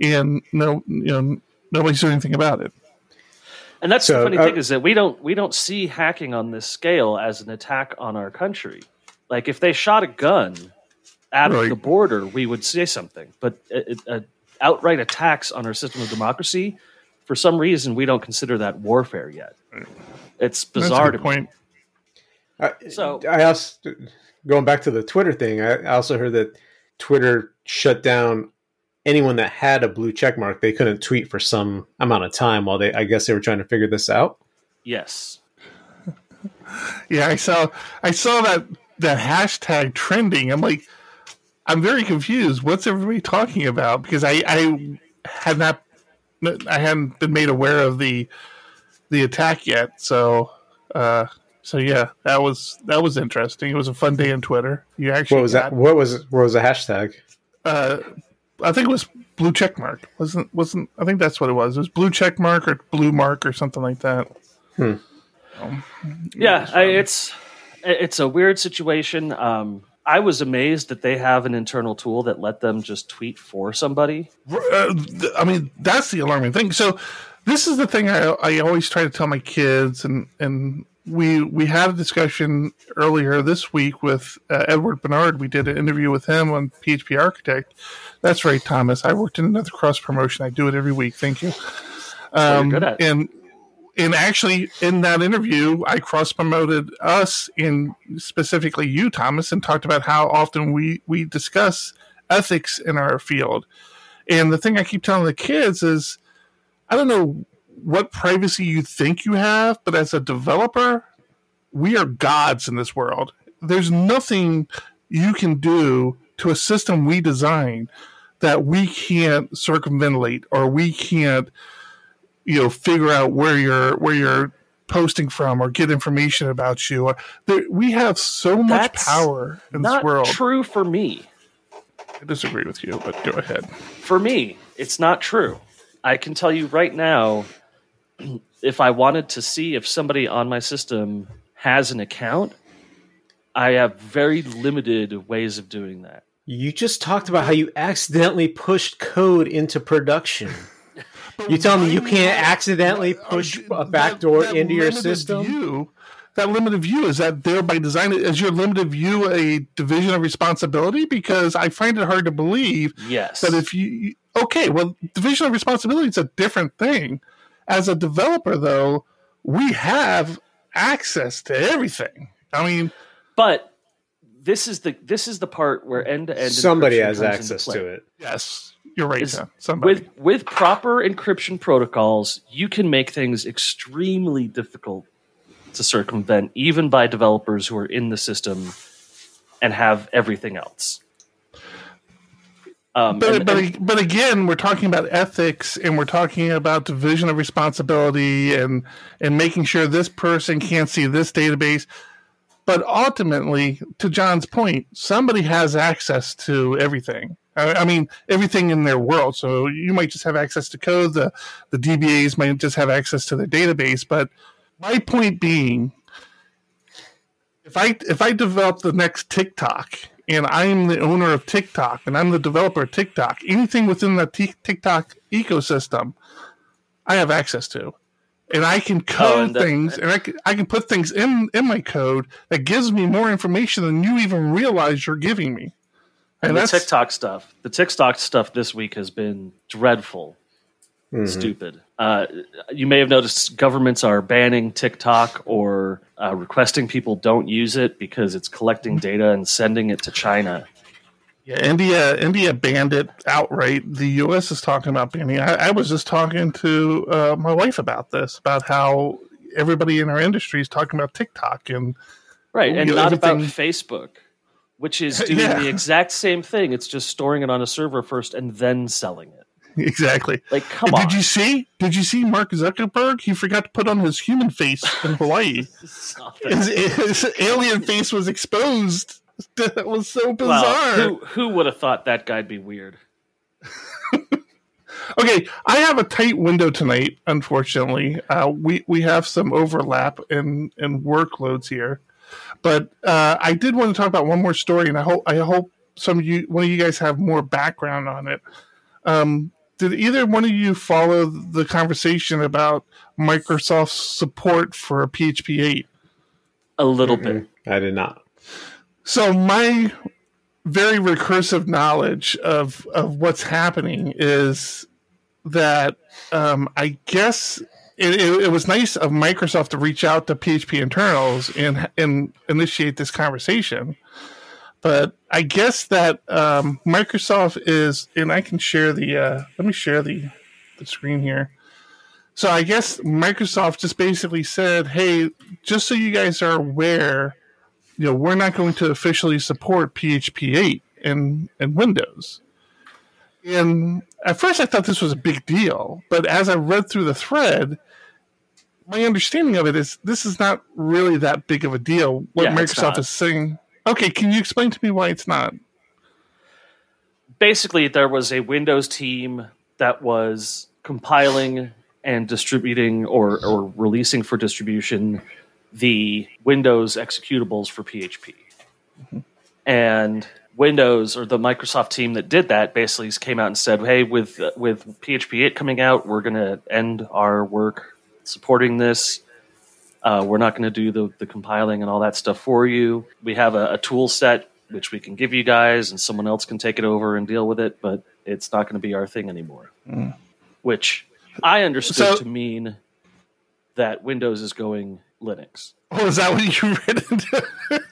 and no, you know, nobody's doing anything about it. And that's So, the funny uh, thing is that we don't we don't see hacking on this scale as an attack on our country. Like if they shot a gun at Right. the border, we would say something. But uh, uh, outright attacks on our system of democracy, for some reason, we don't consider that warfare yet. It's That's a bizarre good to me. point. I, So- I also going back to the Twitter thing. I I also heard that Twitter shut down anyone that had a blue check mark. They couldn't tweet for some amount of time while they. I guess they were trying to figure this out. Yes. [LAUGHS] Yeah, I saw I saw that that hashtag trending. I'm like, I'm very confused. What's everybody talking about? Because I I had not I hadn't been made aware of the the attack yet. So uh so yeah, that was that was interesting. It was a fun day on Twitter. You actually What was that? What was what was the hashtag? Uh, I think it was blue check mark. Wasn't wasn't I think that's what it was. It was blue check mark or blue mark or something like that. Yeah, I, it's it's a weird situation. Um, I was amazed that they have an internal tool that let them just tweet for somebody. uh, th- I mean, that's the alarming thing. So, this is the thing I, I always try to tell my kids, and and we we had a discussion earlier this week with uh, Edward Barnard. We did an interview with him on PHP Architect. That's right, Thomas. I worked in another cross promotion. I do it every week. Thank you. Um, good at. And and actually, in that interview, I cross promoted us, in specifically you, Thomas, and talked about how often we we discuss ethics in our field. And the thing I keep telling the kids is, I don't know what privacy you think you have, but as a developer, we are gods in this world. There's nothing you can do to a system we design that we can't circumventilate or we can't you know figure out where you're where you're posting from or get information about you. We have so much That's power in this world. true for me. I disagree with you, but go ahead. For me, it's not true. I can tell you right now, [CLEARS THROAT] if I wanted to see if somebody on my system has an account, I have very limited ways of doing that. You just talked about how you accidentally pushed code into production. [LAUGHS] You tell me you can't accidentally push a backdoor That- that into your system? View, that limited view is that there by design is your limited view a division of responsibility? Because I find it hard to believe Yes. that if you okay, well, division of responsibility is a different thing. As a developer, though, we have access to everything. I mean, but this is the this is the part where end to end somebody has access to it. Yes, you're right. Is- Somebody. With with proper encryption protocols, you can make things extremely difficult to circumvent, even by developers who are in the system and have everything else. Um, but and- but and- but again, we're talking about ethics and we're talking about division of responsibility and and making sure this person can't see this database. But ultimately, to John's point, somebody has access to everything. I, I mean, everything in their world. So you might just have access to code. The the DBAs might just have access to their database. But my point being, if I if I develop the next TikTok and I'm the owner of TikTok and I'm the developer of TikTok, anything within the Tik TikTok ecosystem, I have access to, and I can code and that- things and I can, I can put things in in my code that gives me more information than you even realize you're giving me. and And the that's TikTok stuff, the TikTok stuff this week has been dreadful, Mhm. stupid. Uh, you may have noticed governments are banning TikTok or uh, requesting people don't use it because it's collecting data and sending it to China. Yeah, India India banned it outright. The U.S. is talking about banning. I, I was just talking to uh, my wife about this, about how everybody in our industry is talking about TikTok and Right, and know, not about Facebook, which is [LAUGHS] doing Yeah. the exact same thing. It's just storing it on a server first and then selling it. exactly. Like, come Did on. Did you see? Did you see Mark Zuckerberg? He forgot to put on his human face in Hawaii. [LAUGHS] His, his alien face was exposed. [LAUGHS] That was so bizarre. Well, who who would have thought that guy'd be weird? [LAUGHS] Okay, I have a tight window tonight. Unfortunately, uh, we we have some overlap in in workloads here, but uh, I did want to talk about one more story, and I hope I hope some of you, one of you guys, have more background on it. Um, did either one of you follow the conversation about Microsoft's support for PHP eight? A little Mhm. bit. I did not. So my very recursive knowledge of of what's happening is that um, I guess it, it, it was nice of Microsoft to reach out to PHP internals and and initiate this conversation. But I guess that um, Microsoft is, and I can share the. Uh, let me share the the screen here. So I guess Microsoft just basically said, "Hey, just so you guys are aware, you know, we're not going to officially support PHP 8 in, in Windows. And at first I thought this was a big deal, but as I read through the thread, my understanding of it is this is not really that big of a deal. What Yeah, Microsoft is saying. Okay, can you explain to me why it's not? Basically, there was a Windows team that was compiling and distributing or, or releasing for distribution the Windows executables for PHP. And Windows or the Microsoft team that did that basically came out and said, "Hey, with with PHP 8 coming out, we're going to end our work supporting this. Uh, we're not going to do the, the compiling and all that stuff for you. We have a, a tool set which we can give you guys, and someone else can take it over and deal with it, but it's not going to be our thing anymore." Which I understood So- to mean that Windows is going Linux. Oh, is that what you [LAUGHS] read into?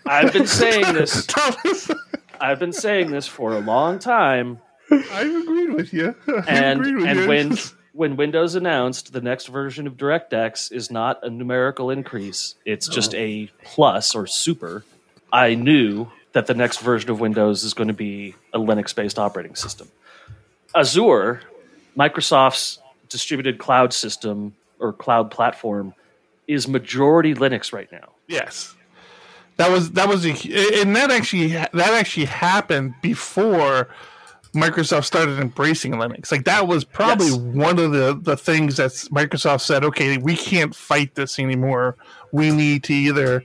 I've been saying this. [LAUGHS] Thomas, I've been saying this for a long time, I've agreed with you. [LAUGHS] I've and with and you. when when Windows announced the next version of DirectX is not a numerical increase, it's just a plus or super. I knew that the next version of Windows is going to be a Linux-based operating system. Azure, Microsoft's distributed cloud system or cloud platform, is majority Linux right now. Yes, that was that was a, and that actually that actually happened before Microsoft started embracing Linux. Like that was probably Yes. one of the the things that Microsoft said, okay, we can't fight this anymore. We need to either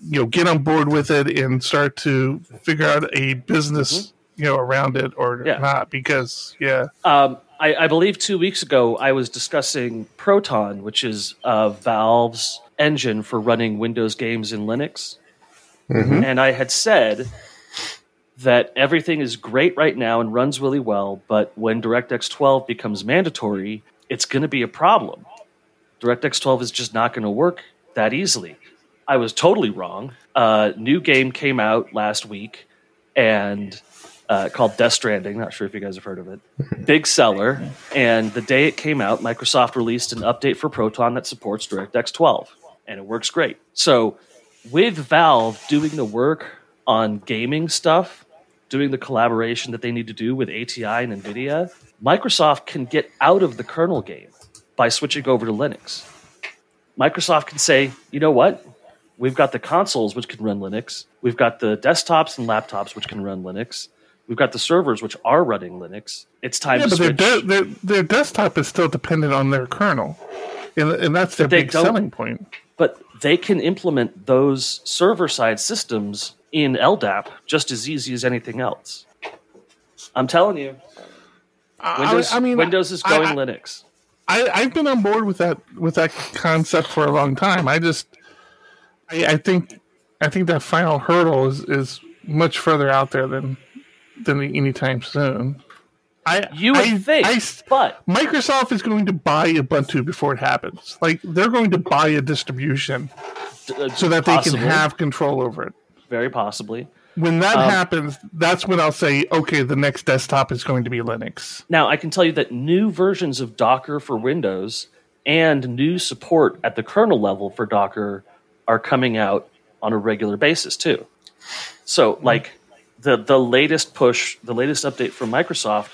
you know get on board with it and start to figure out a business you know around it or Yeah. not because yeah Um, I, I believe two weeks ago I was discussing Proton, which is uh, Valve's engine for running Windows games in Linux. And I had said that everything is great right now and runs really well, but when DirectX 12 becomes mandatory, it's going to be a problem. DirectX 12 is just not going to work that easily. I was totally wrong. Uh, new game came out last week, and uh, called Death Stranding. Not sure if you guys have heard of it. Big seller. And the day it came out, Microsoft released an update for Proton that supports DirectX 12, and it works great. So, with Valve doing the work on gaming stuff, doing the collaboration that they need to do with ATI and NVIDIA, Microsoft can get out of the kernel game by switching over to Linux. Microsoft can say, you know what? We've got the consoles which can run Linux. We've got the desktops and laptops which can run Linux. We've got the servers which are running Linux. It's time Yeah, to but their, switch. de- their their desktop is still dependent on their kernel, and, and that's their big selling point. but they can implement those server side systems in LDAP just as easy as anything else. I'm telling you, Windows, I, mean, Windows is I- going I, Linux. I, I've been on board with that with that concept for a long time. I just, I, I think, I think that final hurdle is is much further out there than than anytime soon. I You would I- think, I but Microsoft is going to buy Ubuntu before it happens. Like they're going to buy a distribution uh, so that they can have control over it. very possibly. When that Um, happens, that's when I'll say, okay, the next desktop is going to be Linux. Now, I can tell you that new versions of Docker for Windows and new support at the kernel level for Docker are coming out on a regular basis too. So, like the the latest push, the latest update from Microsoft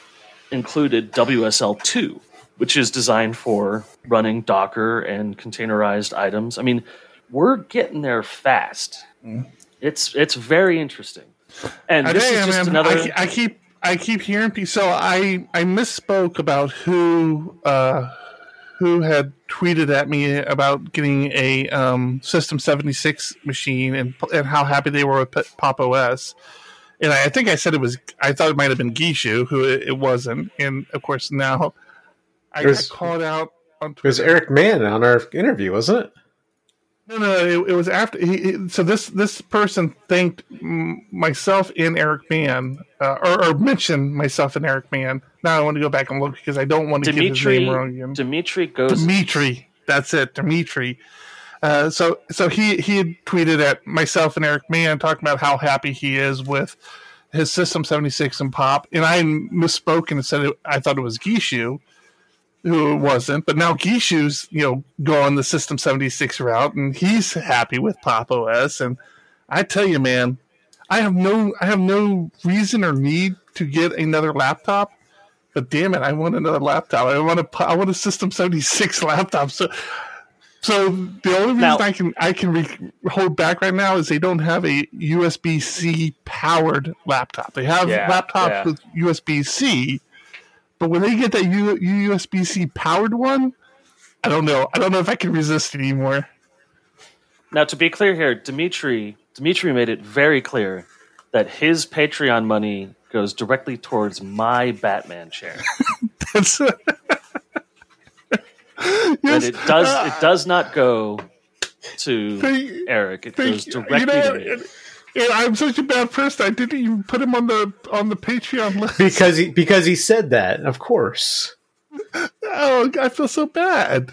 included WSL2, which is designed for running Docker and containerized items. I mean, we're getting there fast. It's it's very interesting. And I this is just another I, I keep I keep hearing people. So I I misspoke about who uh, who had tweeted at me about getting a um, System seventy six machine and and how happy they were with P- Pop OS. And I, I think I said it was. I thought it might have been Gishu, who it, it wasn't. And of course now I It was- got called out on Twitter. It was Eric Mann on our interview, wasn't it? No, no, it, it was after. He, he- so this this person thanked myself and Eric Mann, uh, or, or mentioned myself and Eric Mann. Now I want to go back and look because I don't want to get his Dimitri name wrong again. Dimitri goes Dimitri, that's it, Dimitri. Uh, so so he he had tweeted at myself and Eric Mann talking about how happy he is with his System seventy six and Pop, and I misspoke and said it, I thought it was Gishu, who it wasn't. But now Gishu's you know going the System seventy six route, and he's happy with Pop OS. And I tell you, man, I have no I have no reason or need to get another laptop. But damn it, I want another laptop. I want a I want a System seventy six [LAUGHS] laptop. So, so the only reason Now- I can I can re- hold back right now is they don't have a USB C powered laptop. They have Yeah, laptops yeah. with USB C, but when they get that U- USB C powered one, I don't know. I don't know if I can resist anymore. Now, to be clear here, Dimitri Dimitri made it very clear that his Patreon money goes directly towards my Batman chair. [LAUGHS] That's That [LAUGHS] Yes, it does uh, it does not go to Thank- Eric. It thank goes directly You know, to me. and- and I'm such a bad person. I didn't even put him on the on the Patreon list. Because he because he said that, of course. Oh, I feel so bad.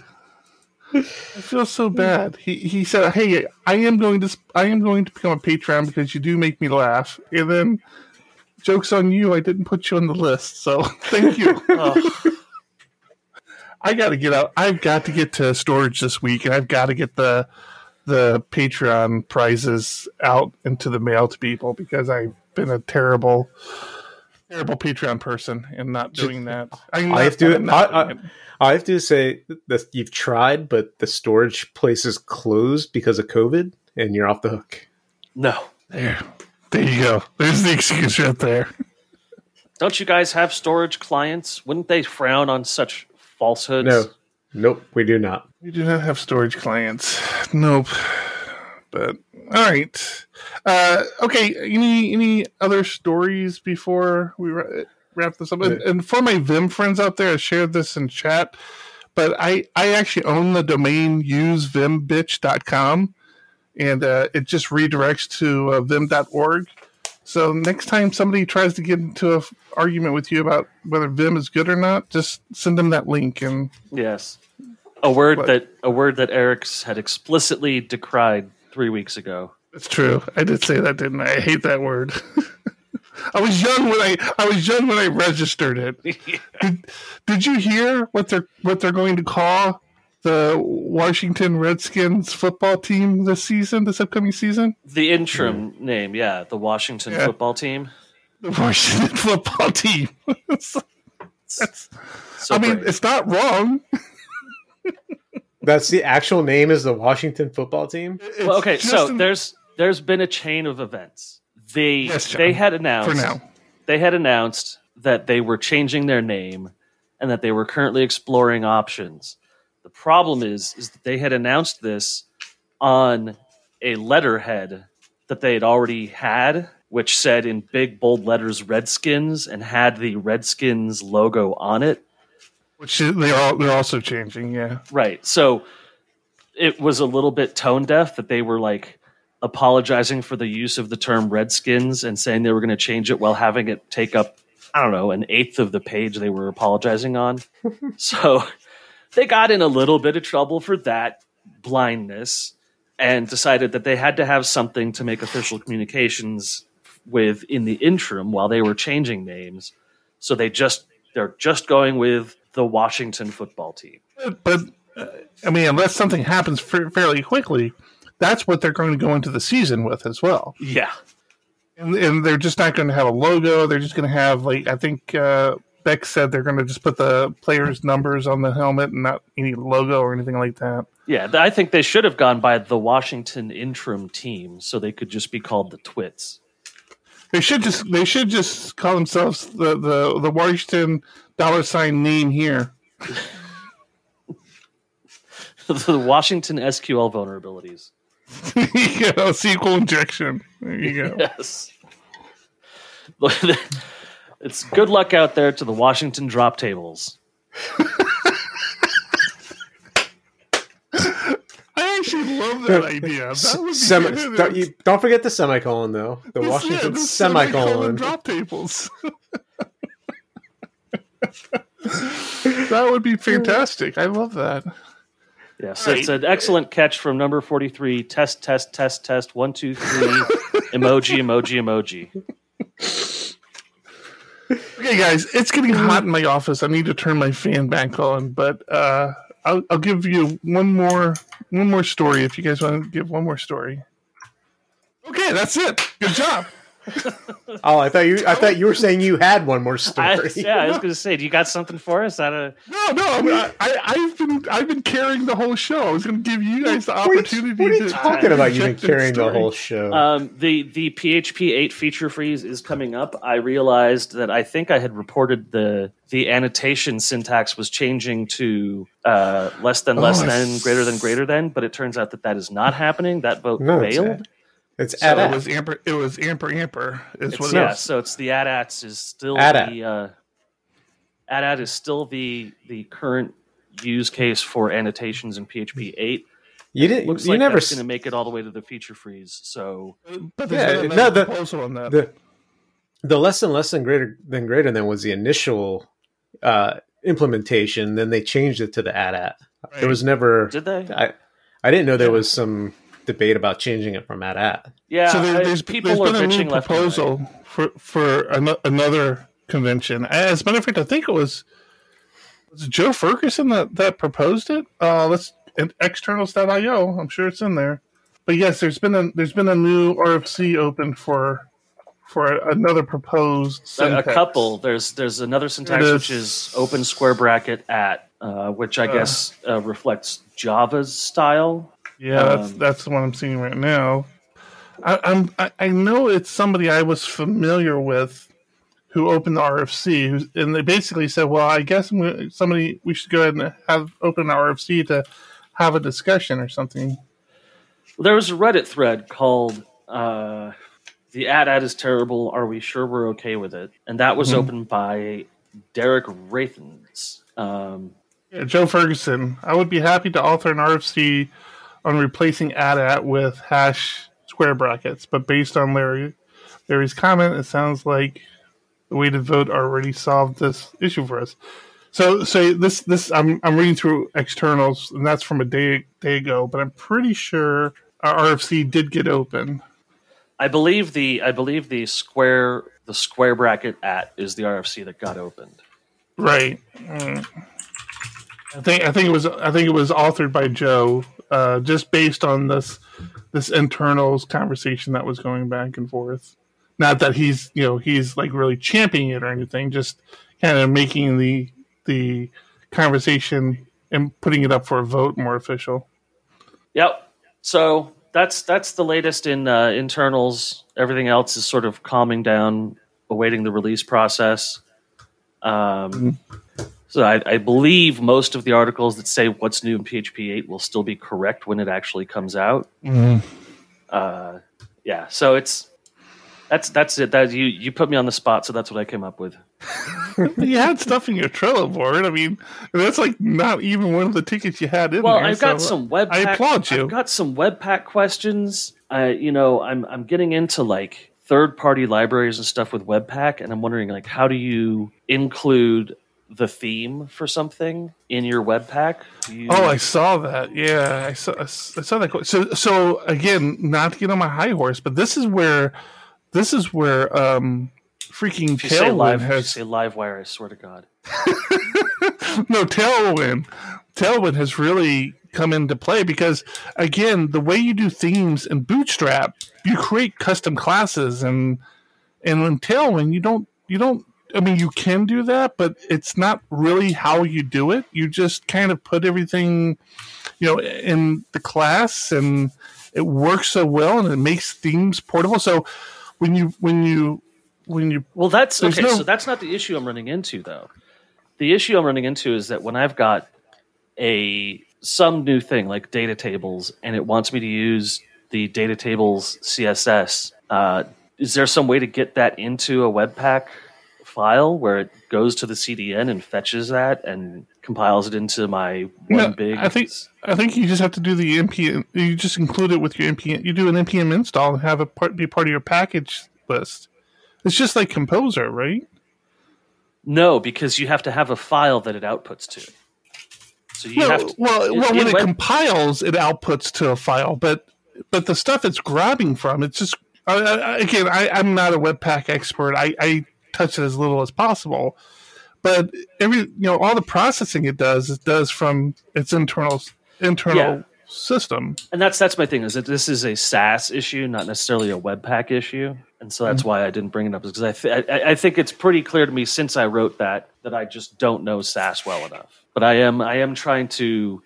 I feel so bad. He he said, "Hey, I am going to I am going to become a Patreon because you do make me laugh." And then, jokes on you, I didn't put you on the list. So [LAUGHS] thank you. [LAUGHS] Oh, I got to get out. I've got to get to storage this week, and I've got to get the the Patreon prizes out into the mail to people because I've been a terrible, terrible Patreon person and not doing that. I'm I have to. I'm I, not I, doing. I have to say that you've tried, but the storage place is closed because of COVID, and you're off the hook. no. There, there you go. There's the excuse right there. Don't you guys have storage clients? Wouldn't they frown on such falsehoods? No, nope, we do not. We do not have storage clients. Nope. But all right. Uh, okay. Any any other stories before we ra- wrap this up? And, and for my Vim friends out there, I shared this in chat. But I I actually own the domain usevimbitch.com, and uh, it just redirects to uh, vim.org. So next time somebody tries to get into an argument with you about whether Vim is good or not, just send them that link and Yes. A word What? that a word that Eric's had explicitly decried three weeks ago. It's true. I did say that, didn't I? I hate that word. [LAUGHS] I was young when I I was young when I registered it. [LAUGHS] Did, did you hear what they're what they're going to call the Washington Redskins football team this season, this upcoming season? The interim name, yeah, the Washington Yeah. football team. The Washington [LAUGHS] football team. [LAUGHS] That's, So I mean, brave. it's not wrong. That's the actual name is the Washington football team. Well, okay, so an- there's there's been a chain of events. They Yes, John. they had announced for now. they had announced that they were changing their name and that they were currently exploring options. The problem is is that they had announced this on a letterhead that they had already had, which said in big bold letters Redskins and had the Redskins logo on it. Which they're all, they're also changing. Yeah. Right. So it was a little bit tone deaf that they were like apologizing for the use of the term Redskins and saying they were going to change it while having it take up, I don't know, an eighth of the page they were apologizing on. [LAUGHS] so they got in a little bit of trouble for that blindness and decided that they had to have something to make official communications with in the interim while they were changing names. So they just they're just going with the Washington football team. But uh, I mean, unless something happens fairly quickly, that's what they're going to go into the season with as well. Yeah. And, and they're just not going to have a logo. They're just going to have like I think uh, Beck said they're going to just put the players' [LAUGHS] numbers on the helmet and not any logo or anything like that. Yeah, I think they should have gone by the Washington interim team so they could just be called the Twits. They should just they should just call themselves the the, the Washington dollar sign name here. [LAUGHS] the Washington SQL vulnerabilities. [LAUGHS] you know, SQL injection. There you go. Yes. It's good luck out there to the Washington drop tables. I actually love that idea. That would be Semi- good. don't, you, don't forget the semicolon though. The Yes, yeah, Washington the semicolon. drop tables. that would be fantastic. I love that. Yes, Right. it's an excellent catch from number 43. Test, test, test, test. One, two, three. [LAUGHS] emoji, emoji, emoji. Okay, guys, it's getting hot in my office. I need to turn my fan back on, but uh, I'll, I'll give you one more one more story if you guys want to give one more story. Okay, that's it. Good job. [LAUGHS] Oh, I thought you. I thought you were saying you had one more [LAUGHS] I, story. yeah, I was going to say, do you got something for us? Out of No, no, I mean, I, I, I've been I've been carrying the whole show. I was going to give you guys the What are you, opportunity. what are you to, talking about? You've been inject that carrying the whole show. Um, the the PHP eight feature freeze is coming up. I realized that I think I had reported the the annotation syntax was changing to uh, less than, less Oh, than, greater than, greater than, but it turns out that that is not happening. That vote no, failed. It's So It was amper. It was amper amper. Is It's, what it yeah, was. so it's the AT-ATs is still AT-AT. the uh, AT-AT is still the the current use case for annotations in PHP eight. You didn't. Looks you like never. going to make it all the way to the feature freeze. So But Yeah, no, the- proposal on that. the the less than less than greater than greater than was the initial uh, implementation. Then they changed it to the AT-AT. There was never. did they? I I didn't know there was some debate about changing it from AT-AT. Yeah, so there, I- there's, people there's are been a new bitching left right. proposal for for an, another convention. As a matter of fact, I think it was was it Joe Ferguson that that proposed it. Uh, let's at externals.io. I'm sure it's in there. But yes, there's been a there's been a new RFC open for for another proposed a, a couple. There's there's another syntax It is. which is open square bracket at, uh, which I Uh. guess uh, reflects Java's style. Yeah, that's Um, that's the one I'm seeing right now. I, I'm I, I know it's somebody I was familiar with who opened the RFC, and they basically said, "Well, I guess somebody we should go ahead and have open the RFC to have a discussion or something." There was a Reddit thread called uh, "The ad ad is terrible. Are we sure we're okay with it?" And that was Mhm. opened by Derick Rethans. Um, Yeah, Joe Ferguson, I would be happy to author an RFC on replacing AT-AT with hash square brackets, but based on Larry Larry's comment, it sounds like the way to vote already solved this issue for us. So, so this this I'm I'm reading through externals, and that's from a day day ago, but I'm pretty sure our RFC did get open. I believe the I believe the square the square bracket at is the RFC that got opened. Right. Mm. I think I think it was I think it was authored by Joe, uh, just based on this this internals conversation that was going back and forth. Not that he's you know he's like really championing it or anything, just kind of making the the conversation and putting it up for a vote more official. Yep. So that's that's the latest in uh, internals. Everything else is sort of calming down, awaiting the release process. Um, mm-hmm. So I, I, believe most of the articles that say what's new in PHP 8 will still be correct when it actually comes out. Mm-hmm. Uh, yeah. So it's that's that's it. That you you put me on the spot, so that's what I came up with. [LAUGHS] you had stuff in your Trello board. I mean, that's like not even one of the tickets you had in well, there. Well, I've got some web. I applaud you. I've got some Webpack questions. I, you know, I'm I'm getting into like third party libraries and stuff with Webpack, and I'm wondering like how do you include the theme for something in your Webpack? You... Oh, I saw that. Yeah, I saw I saw that. So so again, not to get on my high horse, but this is where this is where um, freaking Tailwind live, has say Livewire. I swear to God. [LAUGHS] no, Tailwind. Tailwind has really come into play because again, the way you do themes in Bootstrap, you create custom classes, and and in Tailwind, you don't you don't. I mean, you can do that, but it's not really how you do it. You just kind of put everything, you know, in the class, and it works so well, and it makes themes portable. So when you when you when you well that's okay no, so that's not the issue i'm running into though the issue i'm running into is that when i've got a some new thing like data tables and it wants me to use the data tables css uh, is there some way to get that into a webpack file where it goes to the cdn and fetches that and compiles it into my one no, big i think i think you just have to do the npm you just include it with your npm you do an npm install and have it part, be part of your package list. It's just like composer right? No because you have to have a file that it outputs to. So you no, have to, well, in, well when it web- compiles it outputs to a file but but the stuff it's grabbing from it's just uh, again I, i'm not a webpack expert. I i touch it as little as possible. But every you know all the processing it does it does from its internal internal yeah. system. And that's that's my thing is that this is a sass issue not necessarily a webpack issue. And so that's mm-hmm. why i didn't bring it up because I, th- I, I think it's pretty clear to me since i wrote that that i just don't know sass well enough. But i am i am trying to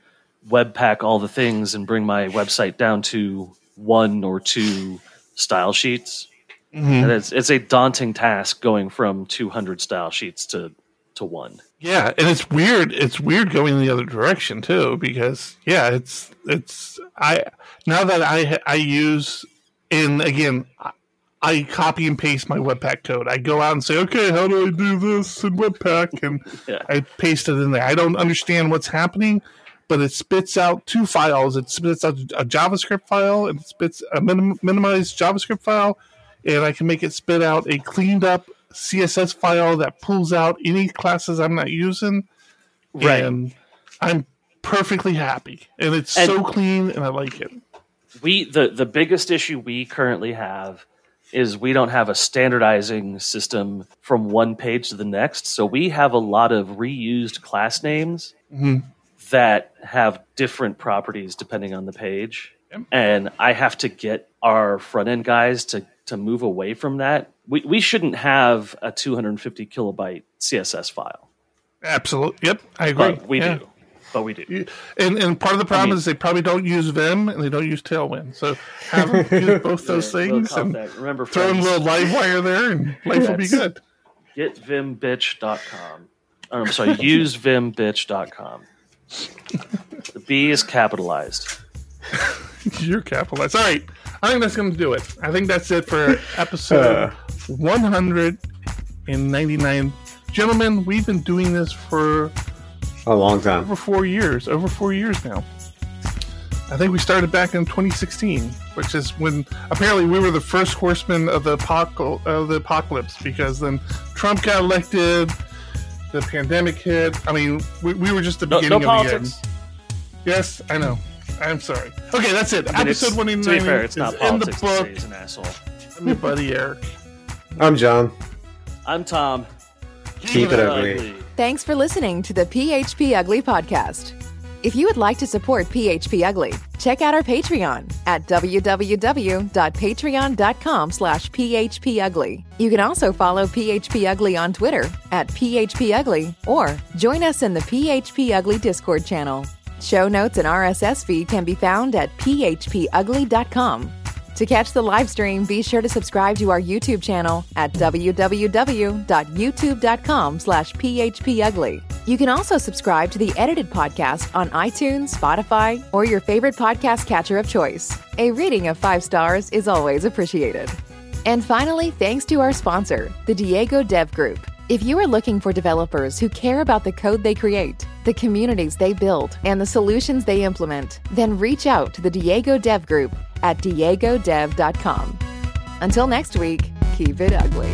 webpack all the things and bring my website down to one or two style sheets mm-hmm. and it's, it's a daunting task going from 200 style sheets to to one. Yeah, and it's weird. It's weird going the other direction too, because yeah, it's it's I now that I I use in again. I copy and paste my Webpack code. I go out and say, okay, how do I do this in Webpack? And [LAUGHS] yeah. I paste it in there. I don't understand what's happening, but it spits out two files. It spits out a JavaScript file and it spits a minim- minimized JavaScript file, and I can make it spit out a cleaned up CSS file that pulls out any classes I'm not using. Right. And I'm perfectly happy. And it's and so clean and I like it. We the the biggest issue we currently have is we don't have a standardizing system from one page to the next. So we have a lot of reused class names mm-hmm. that have different properties depending on the page. Yep. And I have to get our front end guys to to move away from that. We we shouldn't have a 250 kilobyte CSS file. Absolutely. Yep, I agree. But we yeah. do. But we do. And and part of the problem I mean, is they probably don't use Vim and they don't use Tailwind. So have them [LAUGHS] use both those yeah, things and remember throw in a little Livewire there and [LAUGHS] life will be good. Getvimbitch.com. Oh, I'm sorry, usevimbitch.com. The B is capitalized. [LAUGHS] You're capitalized. All right. I think that's going to do it. I think that's it for [LAUGHS] episode uh. 199. Gentlemen, we've been doing this for a long time. Over four years. Over four years now. I think we started back in 2016, which is when apparently we were the first horsemen of the, apocal- of the apocalypse because then Trump got elected, the pandemic hit. I mean, we, we were just the beginning no, no of politics. the end. Yes, I know. I'm sorry. Okay, that's it. I mean, Episode one To be fair, it's not is in the politics to say book. he's an asshole. [LAUGHS] I'm your buddy Eric. I'm John. I'm Tom. Keep it ugly. Thanks for listening to the PHP Ugly podcast. If you would like to support PHP Ugly, check out our Patreon at www.patreon.com slash phpugly. You can also follow PHP Ugly on Twitter at PHP Ugly or join us in the PHP Ugly Discord channel. Show notes and RSS feed can be found at phpugly.com. To catch the live stream, be sure to subscribe to our YouTube channel at www.youtube.com slash phpugly. You can also subscribe to the edited podcast on iTunes, Spotify, or your favorite podcast catcher of choice. A rating of five stars is always appreciated. And finally, thanks to our sponsor, the Diego Dev Group. If you are looking for developers who care about the code they create, the communities they build, and the solutions they implement, then reach out to the Diego Dev Group at diegodev.com. Until next week, keep it ugly.